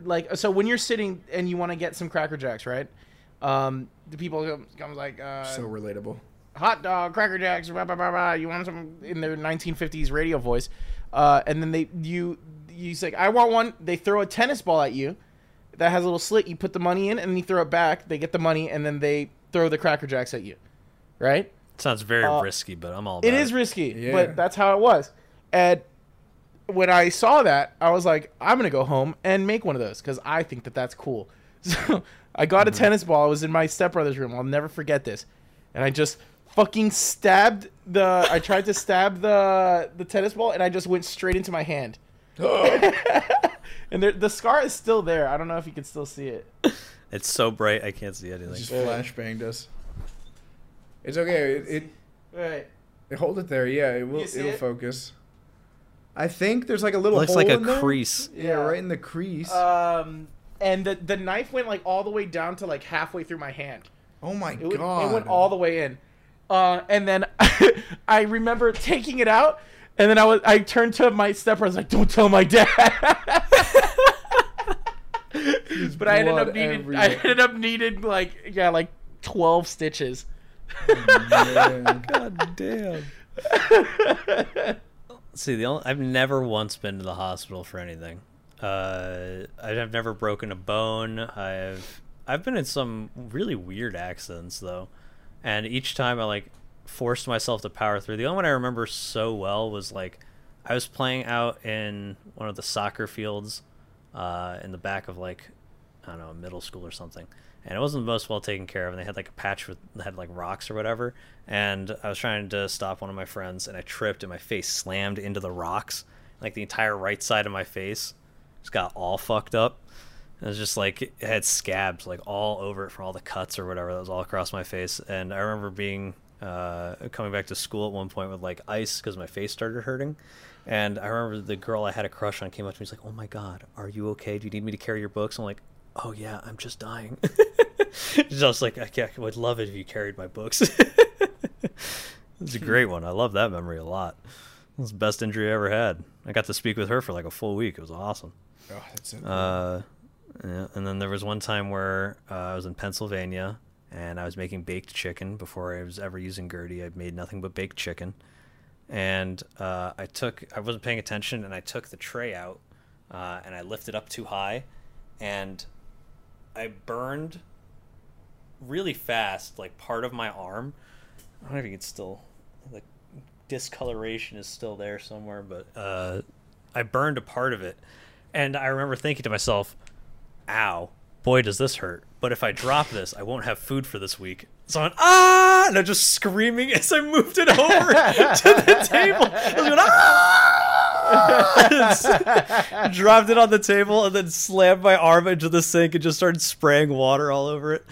like so when you're sitting and you want to get some cracker jacks right um the people come, comes like uh So relatable. hot dog, cracker jacks, blah, blah, blah, blah. You want some in their 1950s radio voice, uh, and then they you you say I want one. They throw a tennis ball at you that has a little slit. You put the money in, and then you throw it back. They get the money, and then they throw the cracker jacks at you. Right? Sounds very Uh, risky, but I'm all about It is risky, Yeah. but that's how it was. And when I saw that, I was like, I'm gonna go home and make one of those because I think that that's cool. So I got a mm-hmm. tennis ball. I was in my stepbrother's room. I'll never forget this. And I just fucking stabbed the. I tried to stab the the tennis ball, and I just went straight into my hand. and there, the scar is still there. I don't know if you can still see it. It's so bright I can't see anything. Just Yeah. flashbanged us. It's okay. It, it, Right. it- hold it there. Yeah, it will. You see It'll it? focus. I think there's like a little. Looks hole like a in there. crease. Yeah, Yeah. right in the crease. Um, and the the knife went like all the way down to like halfway through my hand. oh my It, went- god! it went all the way in. Uh, and then I remember taking it out, and then I was I turned to my stepper. I was like, "Don't tell my dad." but I ended up needing I ended up needing like yeah like twelve stitches. Man. God damn. See, the only, I've never once been to the hospital for anything. Uh, I've never broken a bone. I've I've been in some really weird accidents though, and each time I like forced myself to power through. The only one I remember so well was like I was playing out in one of the soccer fields uh, in the back of like I don't know middle school or something, and it wasn't the most well taken care of. And they had like a patch with had like rocks or whatever. And I was trying to stop one of my friends, and I tripped, and my face slammed into the rocks. Like the entire right side of my face just got all fucked up. It was just like it had scabs like all over it from all the cuts or whatever that was all across my face. And I remember being uh, coming back to school at one point with like ice because my face started hurting. And I remember the girl I had a crush on came up to me. She's like, "Oh my god, are you okay? Do you need me to carry your books?" I'm like, "Oh yeah, I'm just dying." Just like, I, I would love it if you carried my books. it's a great one. I love that memory a lot. It was the best injury I ever had. I got to speak with her for like a full week. It was awesome. Oh, that's Uh, yeah, and then there was one time where uh, I was in Pennsylvania and I was making baked chicken before I was ever using Gertie. I made nothing but baked chicken, and uh, I took I wasn't paying attention and I took the tray out uh, and I lifted up too high, and I burned really fast like part of my arm. I don't know if you can still the discoloration is still there somewhere, but uh, I burned a part of it. And I remember thinking to myself, ow, boy, does this hurt. But if I drop this, I won't have food for this week. So I went, ah! And I'm just screaming as I moved it over to the table. I was going, ah! Dropped it on the table and then slammed my arm into the sink and just started spraying water all over it.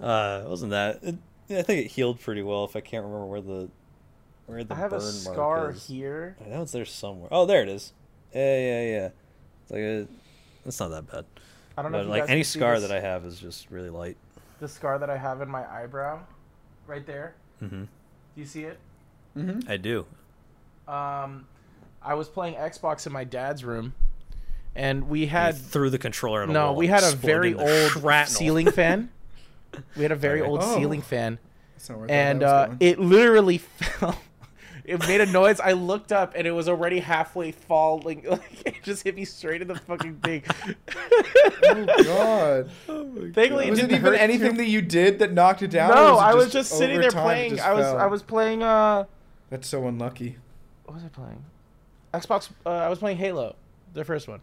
Uh, it wasn't that. It, I think it healed pretty well if I can't remember where the where the I have burn a scar is. here. I know it's there somewhere. Oh, there it is. Yeah, yeah, yeah. It's like a, it's not that bad. I don't know. But if like any scar this- that I have is just really light. the scar that I have in my eyebrow, right there. Mm-hmm. Do you see it? Mm-hmm. I do. Um, I was playing Xbox in my dad's room, and we Had had threw the controller at a no, wall we had a very old shrapnel. ceiling fan. We had a very Okay. old Oh. ceiling fan, That's not where I thought and uh, it literally fell. It made a noise. I looked up, and it was already halfway falling. Like it just hit me straight in the fucking thing. oh god. Thankfully, it Was it didn't even anything too- that you did that knocked it down? or No, it I was just sitting there playing. I was fell? I was playing. Uh, That's so unlucky. what was I playing? Xbox. Uh, I was playing Halo, the first one.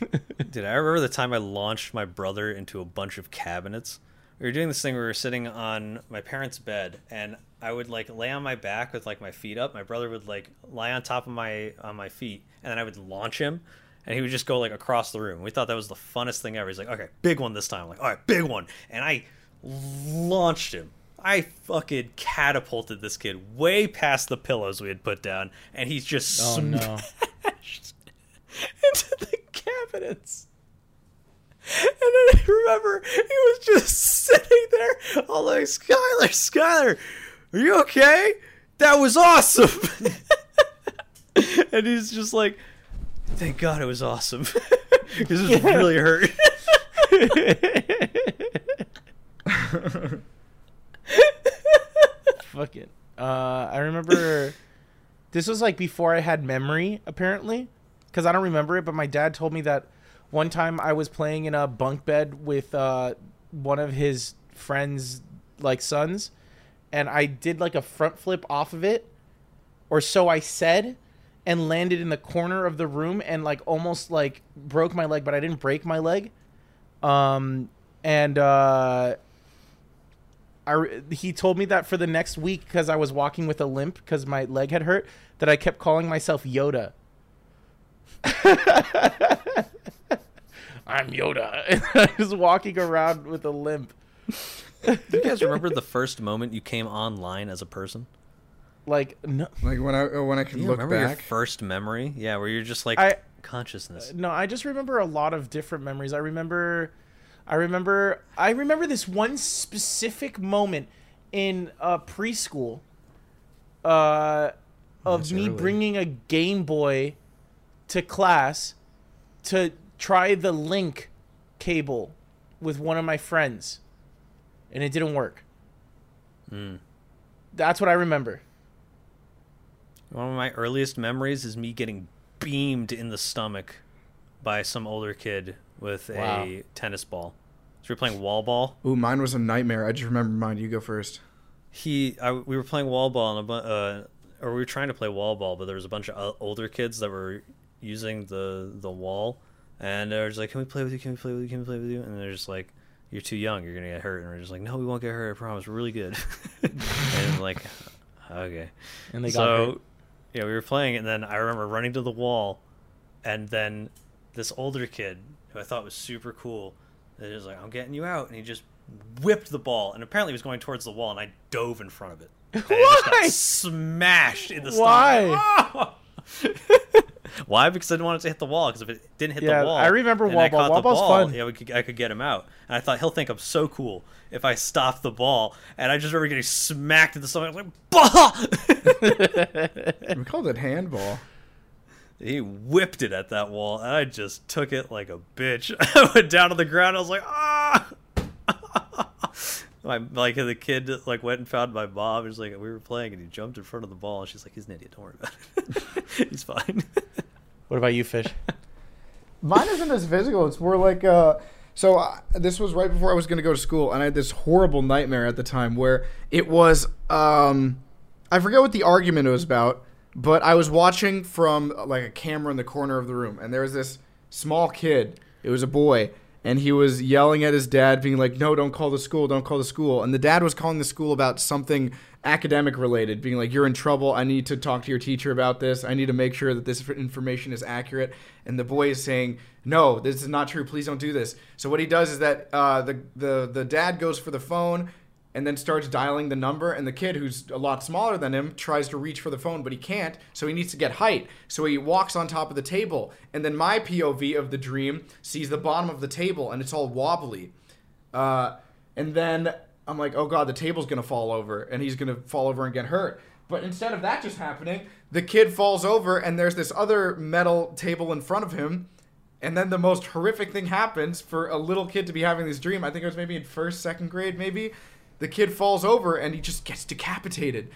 Dude, I remember the time I launched my brother into a bunch of cabinets. We were doing this thing where we were sitting on my parents' bed, and I would like lay on my back with like my feet up. My brother would like lie on top of my on my feet, and then I would launch him, and he would just go like across the room. We thought that was the funnest thing ever. He's like, "Okay, big one this time." I'm like, "All right, big one," and I launched him. I fucking catapulted this kid way past the pillows we had put down, and he's just Oh no! smashed into the cabinets. And then I remember he was just sitting there, all like, Skylar, Skylar, are you okay? That was awesome. and he's just like, thank God it was awesome. Because it really hurt. Fuck it. Uh, I remember this was like before I had memory, apparently, because I don't remember it. But my dad told me that one time I was playing in a bunk bed with uh, one of his friends' like sons, and I did like a front flip off of it, or so I said, and landed in the corner of the room and like almost like broke my leg, but I didn't break my leg. Um, and uh, I he told me that for the next week because I was walking with a limp because my leg had hurt that I kept calling myself Yoda I'm Yoda. Just walking around with a limp. Do you guys remember the first moment you came online as a person? Like no, Like when I uh, when I can look remember your back. first memory? Yeah, where you're just like I- consciousness. no. I just remember a lot of different memories. I remember, I remember, I remember this one specific moment in uh, preschool. Uh, of That's me early. bringing a Game Boy to class to try the link cable with one of my friends, and it didn't work. Mm. That's what I remember. One of my earliest memories is me getting beamed in the stomach by some older kid with Wow. a tennis ball. So we were playing wall ball. Ooh, mine was a nightmare. I just remember mine. You go first. He, I, we were playing wall ball, and a bu- uh, or we were trying to play wall ball, but there was a bunch of older kids that were using the the wall, and they're just like, "Can we play with you? Can we play with you? Can we play with you?" And they're just like, "You're too young. You're gonna get hurt." And we're just like, "No, we won't get hurt. I promise. We're really good." and like, okay. And they got so hurt. yeah we were playing and then i remember running to the wall and then this older kid who i thought it was super cool and he was like i'm getting you out and he just whipped the ball and apparently he was going towards the wall and i dove in front of it and I just got Why? smashed in the Why? stomach why because i didn't want it to hit the wall because if it didn't hit Yeah, the wall I remember and wall I ball. caught Wall the ball's ball, fun. yeah we could, i could get him out and i thought he'll think i'm so cool if i stop the ball and i just remember getting smacked in the stomach I was like bah! We called it handball. He whipped it at that wall, and I just took it like a bitch. I went down to the ground. I was like, ah. my like the kid like went and found my mom. He was like, we were playing, and he jumped in front of the ball, and she's like, he's an idiot. Don't worry about it. he's fine. What about you, Fish? Mine isn't as physical. It's more like uh so uh, this was right before I was going to go to school and I had this horrible nightmare at the time where it was um I forget what the argument was about, but I was watching from like a camera in the corner of the room and there was this small kid. It was a boy and he was yelling at his dad being like, "No, don't call the school. Don't call the school." And the dad was calling the school about something academic related, being like, "You're in trouble. I need to talk to your teacher about this. I need to make sure that this information is accurate." And the boy is saying, "No, this is not true. Please don't do this." So what he does is that uh, the the the dad goes for the phone and then starts dialing the number and the kid who's a lot smaller than him tries to reach for the phone but he can't so he needs to get height so he walks on top of the table and then my pov of the dream sees the bottom of the table and it's all wobbly uh, and then i'm like oh god the table's gonna fall over and he's gonna fall over and get hurt but instead of that just happening the kid falls over and there's this other metal table in front of him and then the most horrific thing happens for a little kid to be having this dream. I think it was maybe in first, second grade, maybe. The kid falls over and he just gets decapitated.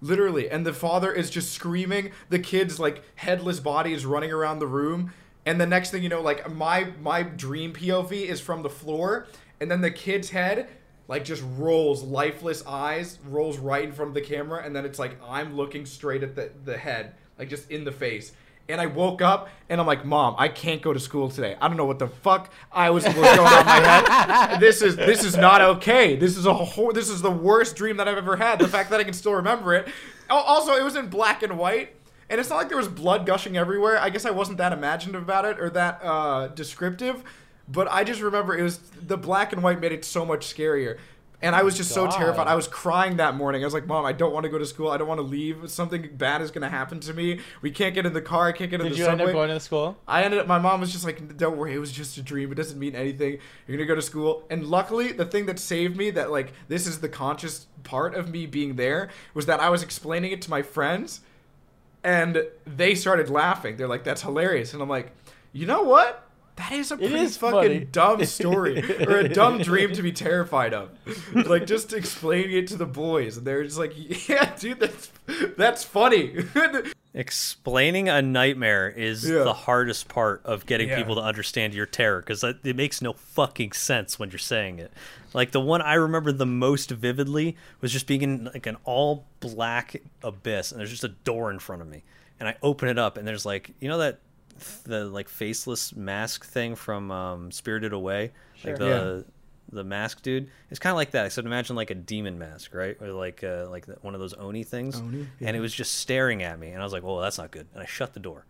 Literally. And the father is just screaming. The kid's like headless body is running around the room. And the next thing you know, like my my dream POV is from the floor, and then the kid's head like just rolls lifeless eyes rolls right in front of the camera and then it's like i'm looking straight at the, the head like just in the face and i woke up and i'm like mom i can't go to school today. I don't know what the fuck i was, going on my head. This is this is not okay. This is a hor- this is the worst dream that i've ever had the fact that i can still remember it. Also it was in black and white and it's not like there was blood gushing everywhere. I guess i wasn't that imaginative about it or that uh, descriptive but I just remember it was the black and white made it so much scarier. And I was oh just so terrified. I was crying that morning. I was like, "Mom, I don't want to go to school. I don't want to leave. Something bad is going to happen to me. We can't get in the car. I can't get in Did the you subway." end up going to school? I ended up. My mom was just like, "Don't worry, it was just a dream. It doesn't mean anything. You're gonna go to school." And luckily, the thing that saved me, that like this is the conscious part of me being there, was that I was explaining it to my friends, and they started laughing. They're like, "That's hilarious," and I'm like, "You know what?" That is a It pretty is fucking funny. dumb story or a dumb dream to be terrified of. Like just explaining it to the boys, and they're just like, "Yeah, dude, that's that's funny." Explaining a nightmare is Yeah. the hardest part of getting Yeah. people to understand your terror because it makes no fucking sense when you're saying it. Like the one I remember the most vividly was just being in like an all black abyss, and there's just a door in front of me, and I open it up, and there's like you know that the like faceless mask thing from um, Spirited Away, like Sure. the the mask dude. It's kind of like that. Except imagine like a demon mask, right? Or like uh, like the, one of those oni things. Oni? And it was just staring at me, and I was like, "Oh, that's not good." And I shut the door.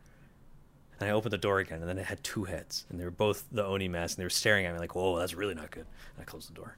And I opened the door again, and then it had two heads, and they were both the Oni mask, and they were staring at me like, "Whoa, that's really not good." And I closed the door,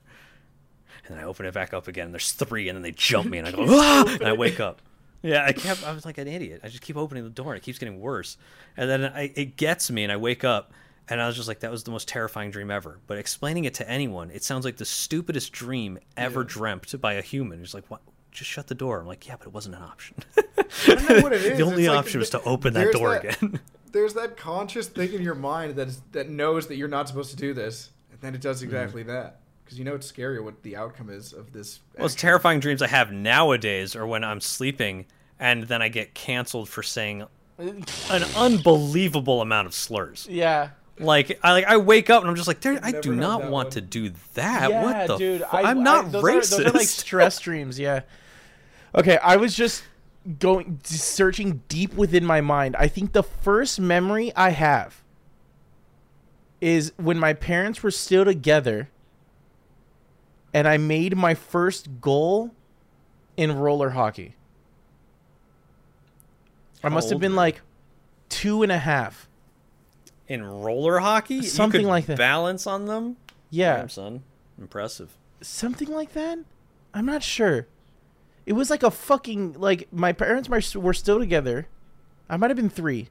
and then I open it back up again, and there's three, and then they jump me, and I go, "Ah!" and I wake up. Yeah, I kept. I was like an idiot. I just keep opening the door, and it keeps getting worse, and then I, it gets me, and I wake up, and I was just like, "That was the most terrifying dream ever." But explaining it to anyone, it sounds like the stupidest dream ever dreamt by a human. It's like, "What? Just shut the door." I'm like, "Yeah, but it wasn't an option." don't know what it is. the only It's like option was to open that door that- again. There's that conscious thing in your mind that is, that knows that you're not supposed to do this, and then it does mm-hmm. exactly that because you know it's scary what the outcome is of this. Most action. terrifying dreams I have nowadays are when I'm sleeping and then I get canceled for saying an unbelievable amount of slurs. Yeah. Like I like I wake up and I'm just like, I do not want one. to do that. yeah, what the? dude? fu- I'm not those racist. Are, those are like stress dreams. Yeah. Okay, I was just going searching deep within my mind. I think the first memory I have is when my parents were still together, and I made my first goal in roller hockey. I must have been like two and a half. In roller hockey, Something like that. Balance on them. Yeah. Damn, son, impressive. something like that. I'm not sure. It was like a fucking like my parents were were still together. I might have been three.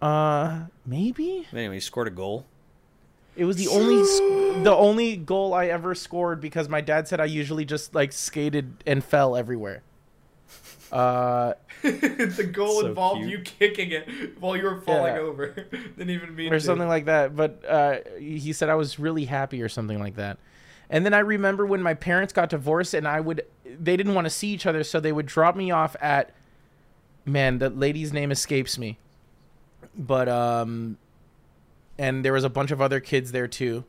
Uh, maybe Anyway, you scored a goal. It was the only the only goal I ever scored because my dad said I usually just like skated and fell everywhere. Uh, the goal So involved cute. you kicking it while you were falling Yeah. over. Didn't even mean or to. something like that. But uh, he said I was really happy or something like that. And then I remember when my parents got divorced, and I would they didn't want to see each other, so they would drop me off at man, the lady's name escapes me, but um, and there was a bunch of other kids there too.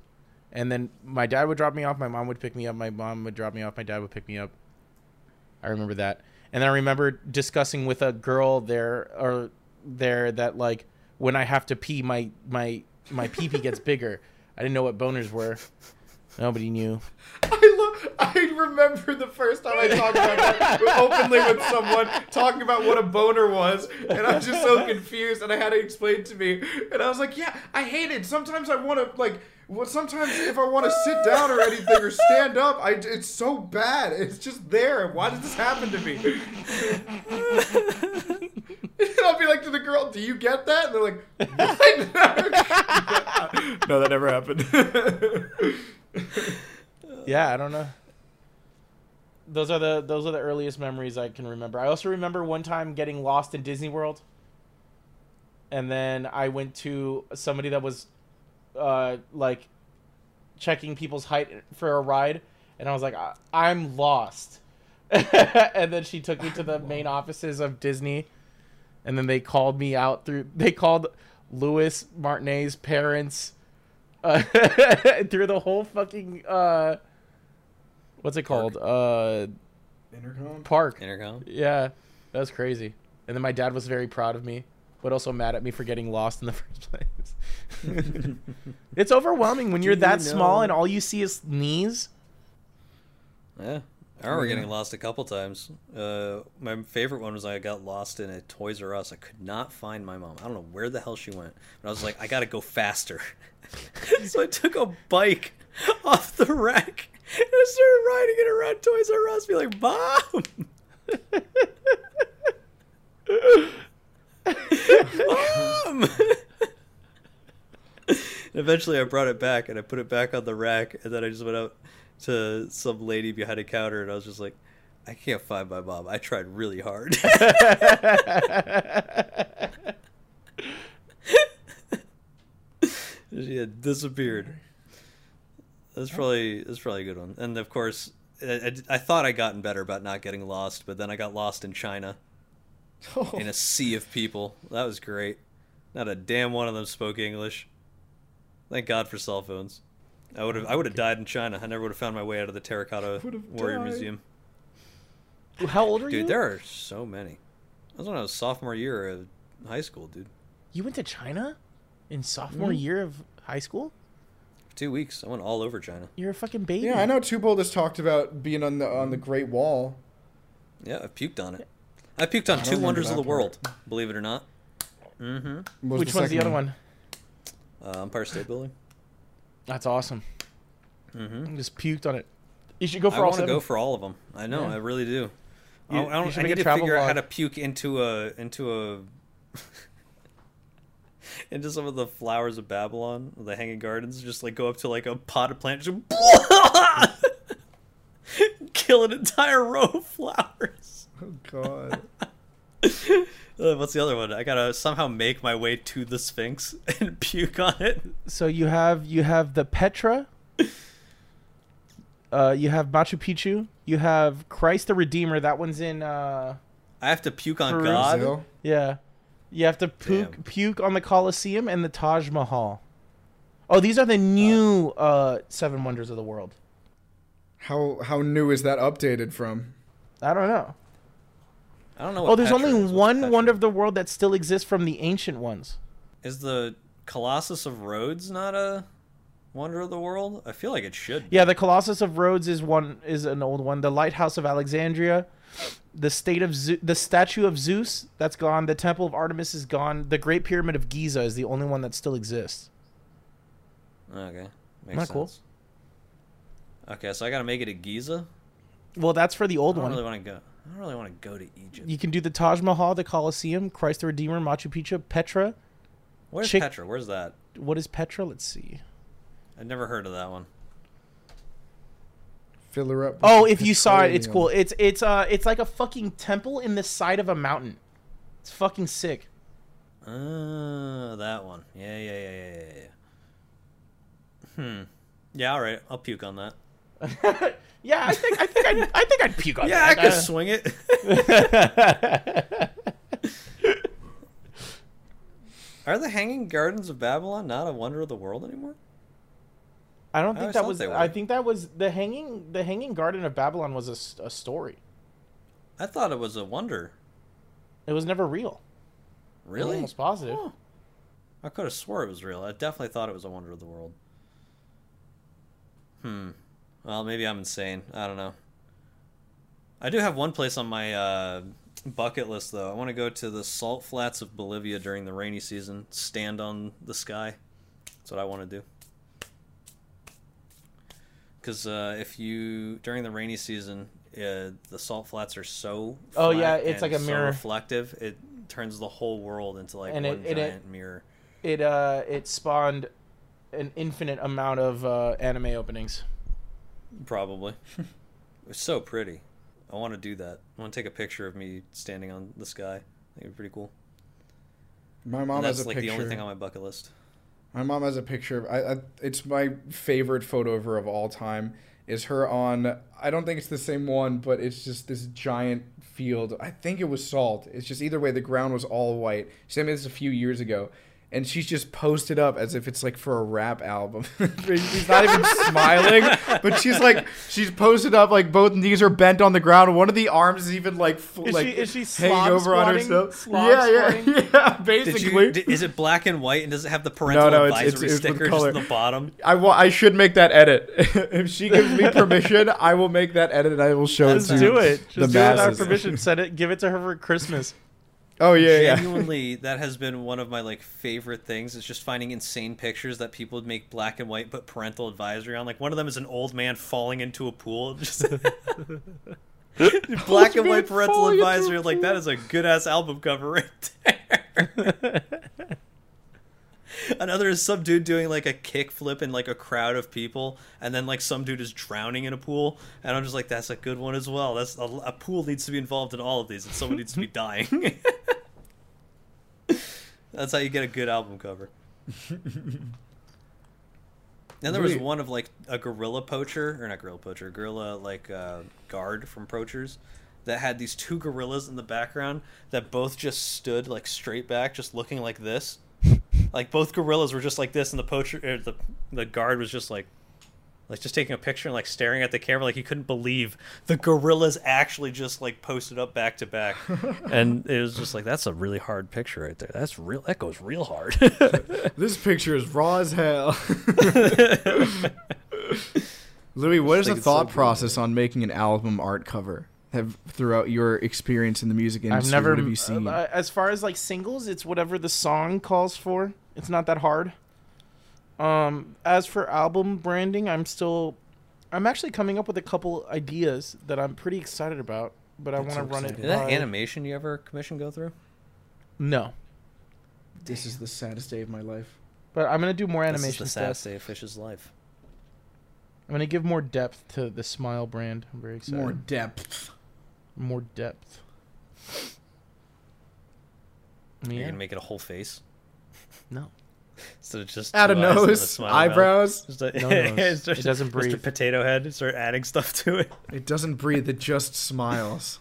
And then my dad would drop me off, my mom would pick me up, my mom would drop me off, my dad would pick me up. I remember that. And then I remember discussing with a girl there or there that like when I have to pee my my my pee pee gets bigger. I didn't know what boners were. Nobody knew. I. I remember the first time I talked about that openly with someone talking about what a boner was, and I was just so confused, and I had to explain to me, and I was like, "Yeah, I hate it. Sometimes I want to like." Well, sometimes if I want to sit down or anything or stand up, I it's so bad. It's just there. Why does this happen to me? I'll be like to the girl, "Do you get that?" And they're like, "What?" no, that never happened. Yeah, I don't know. Those are the those are the earliest memories I can remember. I also remember one time getting lost in Disney World. And then I went to somebody that was uh like checking people's height for a ride and I was like I- I'm lost. and then she took me to the main offices of Disney and then they called me out through they called Louis Martinet's parents uh, through the whole fucking uh what's it called? Uh Intercom. park. Intercom. Yeah. That was crazy. And then my dad was very proud of me, but also mad at me for getting lost in the first place. it's overwhelming when you're Do that you small and all you see is knees. Yeah. I remember Yeah. getting lost a couple times. Uh, my favorite one was I got lost in a Toys R Us. I could not find my mom. I don't know where the hell she went. But I was like, I gotta go faster. so I took a bike off the rack and I started riding it around Toys R Us, be like, Mom! Mom! Eventually I brought it back and I put it back on the rack and then I just went out to some lady behind a counter and I was just like, I can't find my mom. I tried really hard. she had disappeared. That's probably that's probably a good one. And of course, I, I, I thought I gotten better about not getting lost, but then I got lost in China in a sea of people. That was great. Not a damn one of them spoke English. Thank God for cell phones. I would have I would have died in China. I never would have found my way out of the Terracotta Warrior died. Museum. How old are you? Dude, there are so many. That was when I was sophomore year of high school, dude. You went to China in sophomore Mm-hmm. year of high school? For two weeks, I went all over China. You're a fucking baby. Yeah, I know. Twobold has talked about being on the on the Great Wall. Yeah, I puked on it. I puked on I two wonders of that the world, believe it or not. Mm-hmm. What was Which one's the other one? Uh, Empire State Building. That's awesome. Mm-hmm. I just puked on it. You should go I for all want to go for all of them. I know, Yeah. I really do. You- I, I don't. should I make need to travel figure out how to puke into a into a into some of the flowers of Babylon, the Hanging Gardens. Just like go up to like a potted plant, just kill an entire row of flowers. Oh god. Uh, what's the other one? I gotta somehow make my way to the Sphinx and puke on it. So you have you have the Petra. Uh, you have Machu Picchu. You have Christ the Redeemer. That one's in. Uh, I have to puke on Peru. God. Brazil? yeah, you have to puke Damn. puke on the Colosseum and the Taj Mahal. Oh, these are the new uh, seven wonders of the world. How how new is that updated from? I don't know. I don't know. Oh, there's Petra only is. One Petra? wonder of the world that still exists from the ancient ones. Is the Colossus of Rhodes not a wonder of the world? I feel like it should. be. Yeah, the Colossus of Rhodes is one is an old one. The Lighthouse of Alexandria, the state of Zeus, the statue of Zeus that's gone. The Temple of Artemis is gone. The Great Pyramid of Giza is the only one that still exists. Okay. Makes sense. cool. Okay, so I gotta make it at Giza. Well, that's for the I old don't one. really want to go. I don't really want to go to Egypt. You can do the Taj Mahal, the Colosseum, Christ the Redeemer, Machu Picchu, Petra. Where's Chick- Petra? Where's that? What is Petra? Let's see. I've never heard of that one. Fill her up. Oh, if you saw it, it's cool. It's it's uh it's like a fucking temple in the side of a mountain. It's fucking sick. Uh, that one. Yeah, yeah, yeah, yeah, yeah, yeah. Hmm. Yeah, all right. I'll puke on that. yeah, I think I think I'd, I think I'd puke on that. Yeah, I that. could swing it. Are the Hanging Gardens of Babylon not a wonder of the world anymore? I don't I think that was. I think that was the hanging. The Hanging Garden of Babylon was a story. I thought it was a wonder. It was never real. I'm Really? almost positive. Huh. I could have swore it was real. I definitely thought it was a wonder of the world. Hmm. Well, maybe I'm insane. I don't know. I do have one place on my uh, bucket list, though. I want to go to the salt flats of Bolivia during the rainy season. Stand on the sky. That's what I want to do. Because uh, if you during the rainy season, uh, the salt flats are so Oh, yeah, it's like a so mirror. reflective. It turns the whole world into like And it- one it- it- giant mirror. It uh it spawned an infinite amount of uh, anime openings. Probably. it's so pretty. I want to do that. I want to take a picture of me standing on the sky. I think it'd be pretty cool. My mom And has that's a like picture. the only thing on my bucket list. My mom has a picture of. I, I, it's my favorite photo of her of all time. Is her on? I don't think it's the same one, but it's just this giant field. I think it was salt. It's just either way. The ground was all white. She sent me this a few years ago, and she's just posted up as if it's like for a rap album. she's not even smiling, but she's like she's posted up like both knees are bent on the ground. One of the arms is even like f- Is like she- is she hanging slob over on squatting? herself. Slob yeah, yeah, yeah. Basically, you, di- is it black and white and does it have the parental no, it's- advisory it's- it's with sticker color. just at the bottom? I wa- I should make that edit. if she gives me permission, I will make that edit and I will show Let's it to do it. the Just do it without permission. Send it. Give it to her for Christmas. Oh yeah, yeah. Genuinely, that has been one of my like favorite things. Is just finding insane pictures that people would make black and white, but parental advisory on. Like one of them is an old man falling into a pool. Just black and white parental falling into a advisory. Like that is a good ass album cover right there. Another is some dude doing like a kickflip in like a crowd of people, and then like some dude is drowning in a pool, and I'm just like, that's a good one as well. That's a, a pool needs to be involved in all of these, and someone needs to be dying. That's how you get a good album cover. Then there was one of like a gorilla poacher, or not gorilla poacher, gorilla like uh, guard from poachers, that had these two gorillas in the background that both just stood like straight back, just looking like this. like both gorillas were just like this, and the poacher, or the the guard was just like, like just taking a picture and like staring at the camera, like he couldn't believe the gorillas actually just like posted up back to back, and it was just like that's a really hard picture right there. That's real. That goes real hard. This picture is raw as hell. Louis, what is the it's so thought good. process on making an album art cover? have throughout your experience in the music industry? I've never. What have you seen? uh, as far as like singles, it's whatever the song calls for. It's not that hard. Um, as for album branding, I'm still, I'm actually coming up with a couple ideas that I'm pretty excited about. But I want to so run it. Did that by- animation you ever commission go through? No, this is the saddest day of my life. but I'm gonna do more This is animation the stuff. saddest day of Fish's life. I'm gonna give more depth to the Smile brand. I'm very excited. More depth. More depth. You're Yeah. gonna make it a whole face No. Instead of just Add a two eyes and a nose, eyebrows. Just a, No nose. it's just- It doesn't Just a breathe. potato head. Start adding stuff to it. It doesn't breathe. It just smiles.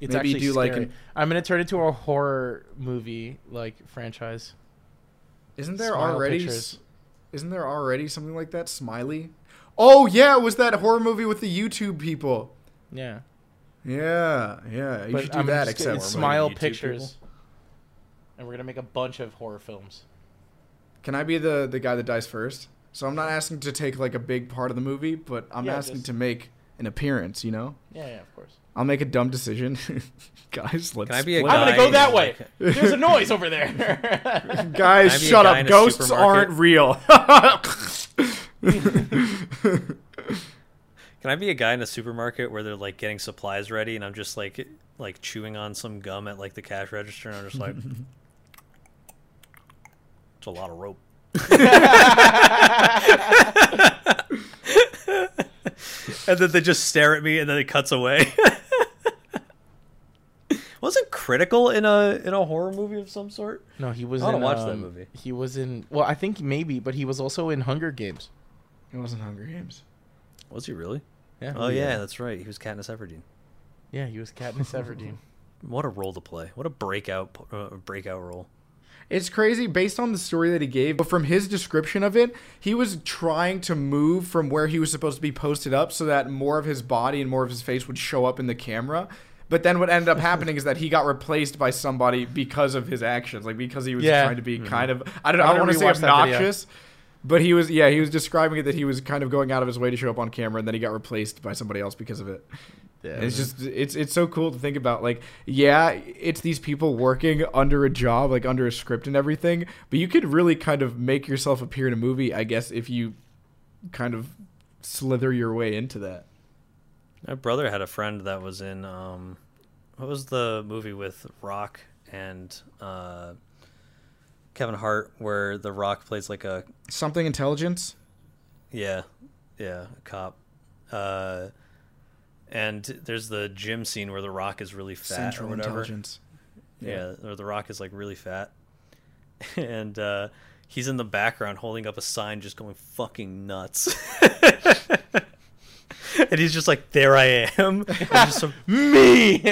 It's Maybe actually do, like, an- I'm gonna turn it into a horror movie like franchise. Isn't there Smile already? pictures. Isn't there already something like that? Smiley. Oh yeah, it was that horror movie with the YouTube people. Yeah. Yeah, yeah. You but should do I'm that. just Except gonna- Smile movie YouTube Pictures. And we're gonna make a bunch of horror films. Can I be the the guy that dies first? So I'm not asking to take like a big part of the movie, but I'm Yeah, asking just- to make an appearance. You know, Yeah, yeah, of course. I'll make a dumb decision. Guys, let's. Can I be a split I'm gonna go that way. There's a noise over there. Guys, Can I be a shut guy up. Ghosts aren't real. Can I be a guy in a supermarket where they're like getting supplies ready, and I'm just like like chewing on some gum at like the cash register, and I'm just like, it's a lot of rope. and then they just stare at me, and then it cuts away. Wasn't critical in a in a horror movie of some sort? no, he was I wanna in. watch that um, movie. He was in. Well, I think maybe, but he was also in Hunger Games. it wasn't Hunger Games. Was he really? Yeah. Oh yeah, that's right. He was Katniss Everdeen. Yeah, he was Katniss Everdeen. What a role to play! What a breakout uh, breakout role. It's crazy based on the story that he gave, but from his description of it, he was trying to move from where he was supposed to be posted up so that more of his body and more of his face would show up in the camera. But then what ended up happening is that he got replaced by somebody because of his actions, like because he was Yeah. trying to be mm-hmm. kind of I don't know, I don't want to say rewatch that video. obnoxious, but he was yeah, he was describing it that he was kind of going out of his way to show up on camera and then he got replaced by somebody else because of it. Yeah, it's just it's it's so cool to think about. Like, yeah, it's these people working under a job, like under a script and everything. But you could really kind of make yourself appear in a movie, I guess, if you kind of slither your way into that. My brother had a friend that was in um, what was the movie with Rock and uh, Kevin Hart where the Rock plays like a Something intelligence. yeah yeah a cop. Uh, and there's the gym scene where the Rock is really fat Central or whatever. intelligence. Yeah, or the Rock is like really fat, and uh, he's in the background holding up a sign, just going fucking nuts. and he's just like, "There I am." Some- me. he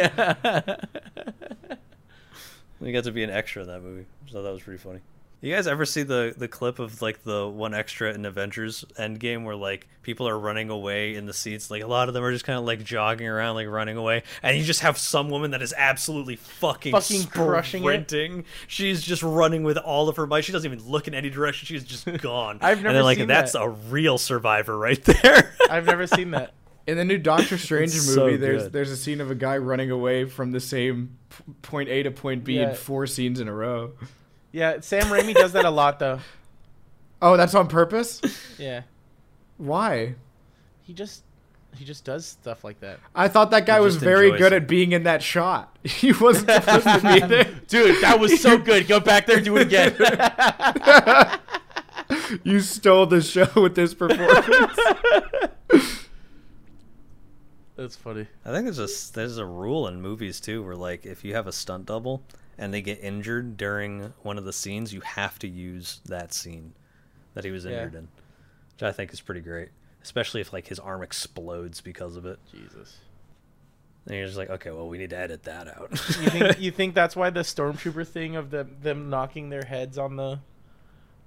got to be an extra in that movie, so that was pretty funny. You guys ever see the the clip of like the one extra in Avengers Endgame where like people are running away in the seats? Like a lot of them are just kind of like jogging around, like running away, and you just have some woman that is absolutely fucking Fucking crushing it. sprinting. She's just running with all of her might. She doesn't even look in any direction. She's just gone. I've and never then, like seen that's that. a real survivor right there. I've never seen that. In the new Doctor Strange movie, so there's there's a scene of a guy running away from the same p- point A to point B Yeah. in four scenes in a row. Yeah, Sam Raimi does that a lot though. Oh, that's on purpose? Yeah, Why? he just he just does stuff like that. I thought that guy He was very good it. at being in that shot. He wasn't supposed to be there. Dude, that was so good. Go back there, do it again. You stole the show with this performance. That's funny. I think there's a there's a rule in movies too where like if you have a stunt double and they get injured during one of the scenes, you have to use that scene that he was Yeah. injured in, which I think is pretty great, especially if like his arm explodes because of it. Jesus. And you're just like, okay, well we need to edit that out. You think you think that's why the stormtrooper thing of the, them knocking their heads on the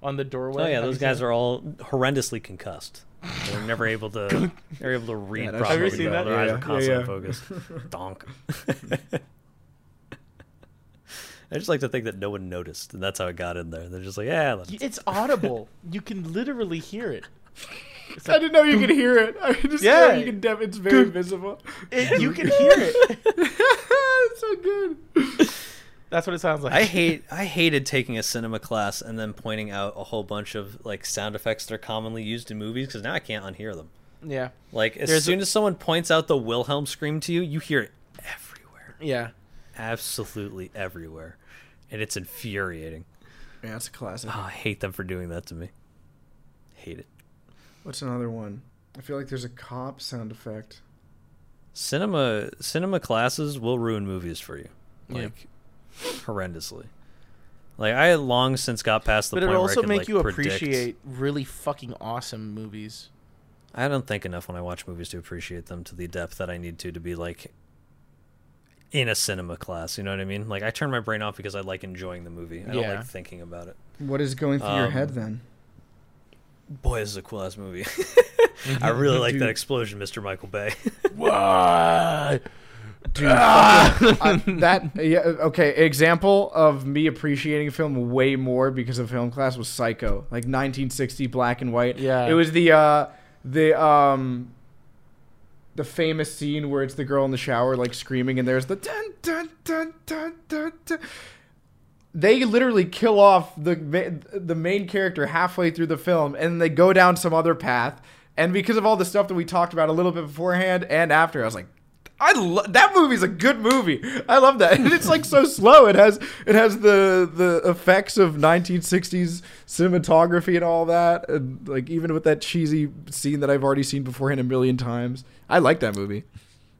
on the doorway? oh yeah, those guys are all horrendously concussed. They're never able to. They're able to read Yeah, that's- properly. Have you seen though. that? Their eyes Yeah, are yeah, constantly yeah. focused. Donk. I just like to think that no one noticed, and that's how it got in there. They're just like, yeah, let that? It's audible. You can literally hear it. It's I didn't know you could hear it. I just Yeah. you can. Def- it's very visible. it- you can hear it. it's so good. That's what it sounds like. I hate I hated taking a cinema class and then pointing out a whole bunch of like sound effects that are commonly used in movies because now I can't unhear them. Yeah, Like as There's a- soon as someone points out the Wilhelm scream to you, you hear it everywhere, yeah. Absolutely everywhere, and it's infuriating. Yeah, it's a classic. Oh, I hate them for doing that to me. Hate it. What's another one? I feel like there's a cop sound effect. Cinema cinema classes will ruin movies for you, Yeah. like horrendously. Like I had long since got past the But point it'll where I also could, make like, you predict- appreciate really fucking awesome movies. I don't think enough when I watch movies to appreciate them to the depth that I need to to be like in a cinema class. You know what I mean? Like I turn my brain off because I like enjoying the movie. I don't like thinking about it. What is going through your Um, head then? Boy, this is a cool ass movie. I really like that explosion, Mr. Michael Bay. What? Dude, fucking- I- that yeah okay example of me appreciating film way more because of film class was Psycho like 1960 black and white Yeah. it was the uh the um the famous scene where it's the girl in the shower like screaming and there's the dun dun dun dun dun, dun. they literally kill off the the main character halfway through the film and they go down some other path and because of all the stuff that we talked about a little bit beforehand and after I was like I lo- that movie's a good movie. I love that. And it's like so slow. It has it has the the effects of 1960s cinematography and all that. And like even with that cheesy scene that I've already seen beforehand a million times. I like that movie.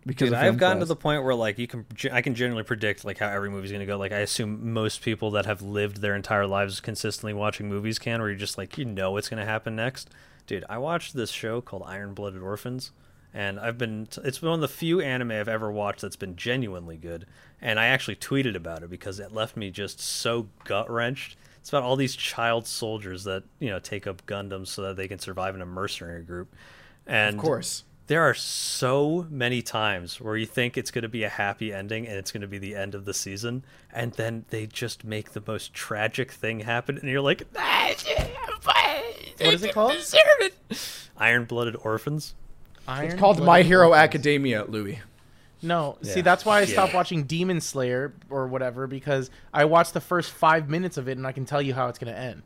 Because Dude, I've gotten to the point where like you can, I can generally predict like how every movie's gonna go. Like I assume most people that have lived their entire lives consistently watching movies can, where you're just like you know what's gonna happen next. Dude, I watched this show called Iron Blooded Orphans, and I've been it's one of the few anime I've ever watched that's been genuinely good. And I actually tweeted about it because it left me just so gut wrenched. It's about all these child soldiers that you know take up Gundams so that they can survive in a mercenary group. And Of course. there are so many times where you think it's going to be a happy ending and it's going to be the end of the season, and then they just make the most tragic thing happen, and you're like, ah, What is it called? Iron Blooded Orphans. Iron It's called My Hero Orphans. Academia, Louis. No, see, that's why I stopped Yeah. watching Demon Slayer or whatever because I watched the first five minutes of it and I can tell you how it's gonna end.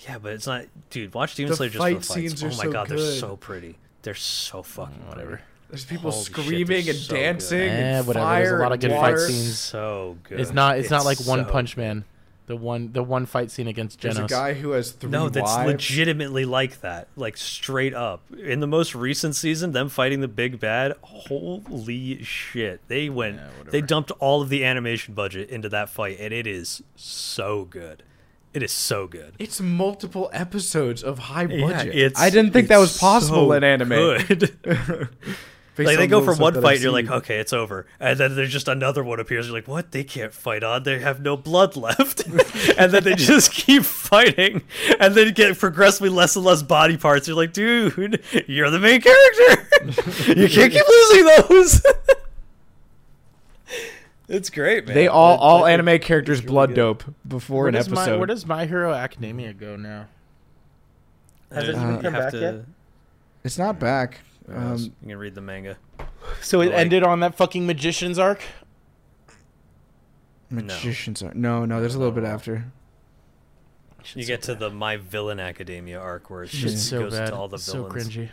Yeah, but it's not, dude. Watch Demon The Slayer just fight for the fights. scenes oh are my so god, they're so pretty. They're so fucking Whatever. There's people Holy screaming they're and so good. dancing Eh, and whatever, fire there's a lot of good fight water. pretty. scenes. So good. It's not. It's, not like One so Punch good. Man. The one. The one fight scene against There's a guy who has three No, that's wives. legitimately like that. Like straight up. In the most recent season, them fighting the big bad, holy shit. They went Yeah, they dumped all of the animation budget into that fight and it is so good. It is so good. It's multiple episodes of high Yeah, budget. it's- I didn't think that was possible so in anime. good. Like they go the for one fight, and you're like, okay, it's over, and then there's just another one appears. You're like, what? They can't fight on. They have no blood left, and then they just keep fighting, and then get progressively less and less body parts. You're like, dude, you're the main character. you can't keep losing those. it's great, man. they all all that- anime characters really blood good. dope before where an does episode. My, where does My Hero Academia go now? Has it Uh, even come back to- yet? it's not back. Um, you can read the manga. So it Like- ended on that fucking magician's arc. magicians arc. no, no. There's a little bit after. You get to the My Villain Academia arc where it just so goes bad. to all the so villains. cringy.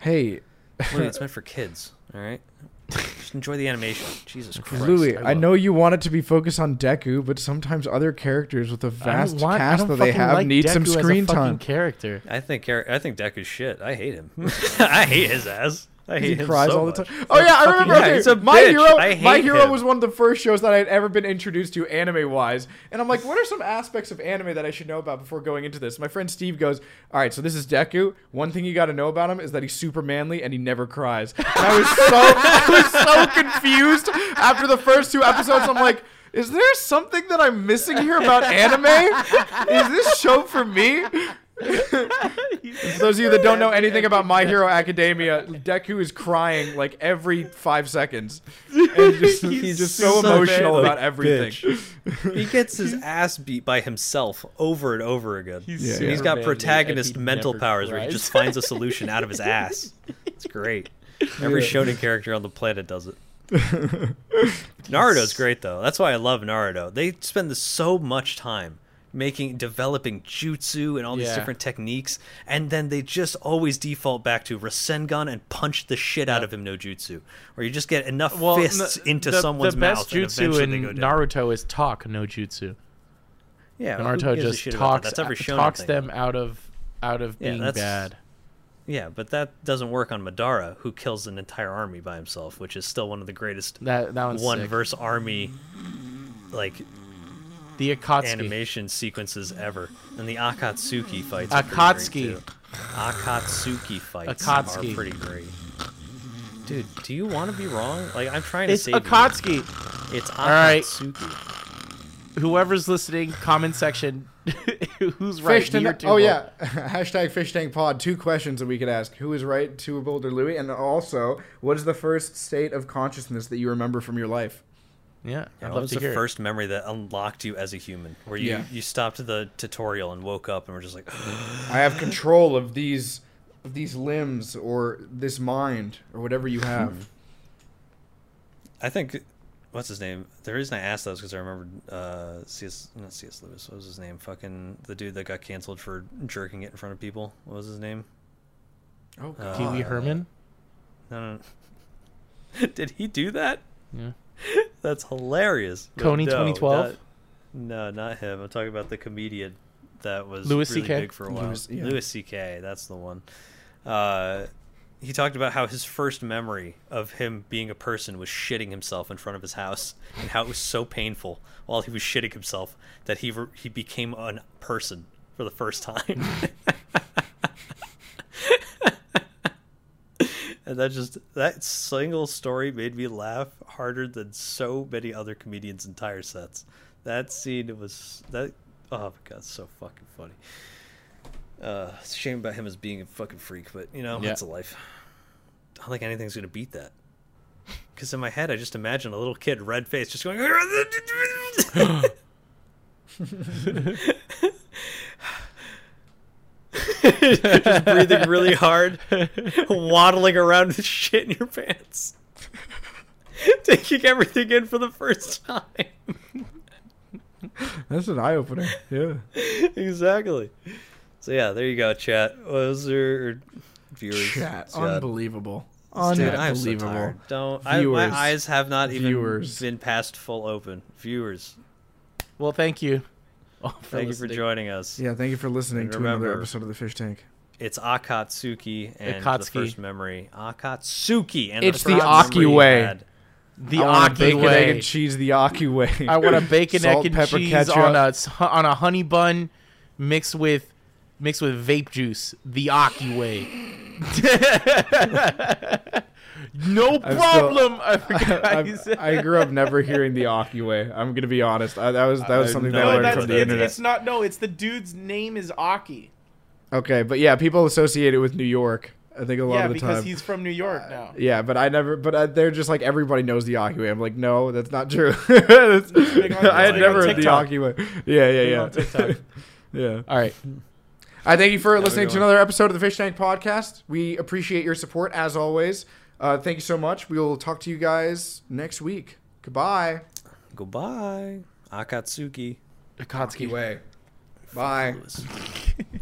Hey, Louis, it's meant for kids. All right, just enjoy the animation. Jesus Christ, Louis, I I, know you want it to be focused on Deku, but sometimes other characters with the vast want- cast that they have like need some Deku as a screen time. Character. I think I think Deku's shit. I hate him. I hate his ass. I hate He cries so all the much. time. Oh yeah, I remember. yeah, okay, My bitch. Hero, My Hero him. was one of the first shows that I had ever been introduced to anime wise, and I'm like, what are some aspects of anime that I should know about before going into this? My friend Steve goes, all right, so this is Deku. One thing you got to know about him is that he's super manly and he never cries. And I was so, I was so confused after the first two episodes. I'm like. Is there something that I'm missing here about anime? Is this show for me? For those of you that don't know anything about My Hero Academia, Deku is crying like every five seconds. And just, he's, just so such emotional about everything. he gets his ass beat by himself over and over again. He's Yeah, And he's yeah. got protagonist he mental never powers where he just finds a solution out of his ass. It's great. Every Yeah. shonen character on the planet does it. Naruto's great though. That's why I love Naruto. They spend so much time making developing jutsu and all these Yeah. different techniques and then they just always default back to Rasengan and punch the shit out of him no jutsu or you just get enough Well, fists n- into the, someone's the best mouth and jutsu in they go down. Naruto is talk, no jutsu. yeah, Naruto just about that? talks That's every shonen talks thing. them out of out of Yeah, being bad. Yeah, but that doesn't work on Madara, who kills an entire army by himself, which is still one of the greatest That that one sick. verse army like the Akatsuki. animation sequences ever. And the Akatsuki fights are great, Akatsuki. too. Akatsuki fights Akatsuki. are pretty great. Dude, do you want to be wrong? Like I'm trying to It's save Akatsuki. you. It's right. Akatsuki. Whoever's listening, comment section. who's right? Fish me or tank. Oh Tubo? yeah, hashtag Phish Tank Pod. Two questions that we could ask: Who is right, Two Boulder Louis, and also, what is the first state of consciousness that you remember from your life? Yeah. Yeah, I'd what love was to the hear. it. first memory that unlocked you as a human? Where you, Yeah. you stopped the tutorial and woke up and were just like, I have control of these of these limbs or this mind or whatever you have. I think what's his name? The reason I asked that because I remembered uh, C.S. Not C.S. Lewis. What was his name? Fucking the dude that got canceled for jerking it in front of people. What was his name? oh, Uh, Pee Wee Herman. No, no. no. Did he do that? Yeah. That's hilarious. Kony no, 2012? not- No, not him. I'm talking about the comedian that was Louis really CK? big for a while. Louis- yeah. Louis C.K. That's the one. Uh, he talked about how his first memory of him being a person was shitting himself in front of his house, and how it was so painful while he was shitting himself that he re- he became a person for the first time. and that just that single story made me laugh harder than so many other comedians' entire sets. That scene was that oh my god, it's so fucking funny. Uh, it's a shame about him as being a fucking freak, but you know, Yeah. that's a life. I don't think anything's gonna beat that. Because in my head, I just imagine a little kid, red face, just going. just breathing really hard, waddling around with shit in your pants, taking everything in for the first time. that's an eye opener. Yeah. exactly. So yeah, there you go, chat. Was there viewers? Chat, Scott? unbelievable. Dude, I'm so Unbelievable. Don't. I, my eyes have not even Viewers. been past full open. Viewers, Well, thank you. all for thank you for joining us. Yeah, thank you for listening And to another episode of the Phish Tank. It's Akatsuki and the first memory. Akatsuki and It's the, the Aki way. The I want Aki bacon, egg, and cheese the Aki way. I want a bacon, Salt, egg, and pepper, cheese ketchup. on a s- on a honey bun, mixed with mixed with vape juice. The Aki way. no I'm problem. I forgot how you I've- said I grew up never hearing the Aki way. I'm gonna be honest. I, that was that was I something know that I No, learned that's- from the it's- internet. It's not. No, it's the dude's name is Aki. Okay, but yeah, people associate it with New York. I think a lot Yeah, of the time because he's from New York now. Uh, yeah, but I never. But I, they're just like everybody knows the Aki way. I'm like, no, that's not true. That's- big I had it's big never heard the TikTok. Aki way. Yeah, yeah, yeah. yeah. All right. I thank you for listening to another episode of the Phish Tank Podcast. We appreciate your support as always. Uh, thank you so much. We will talk to you guys next week. Goodbye. Goodbye, Akatsuki. Akatsuki. way. Bye. Lewis.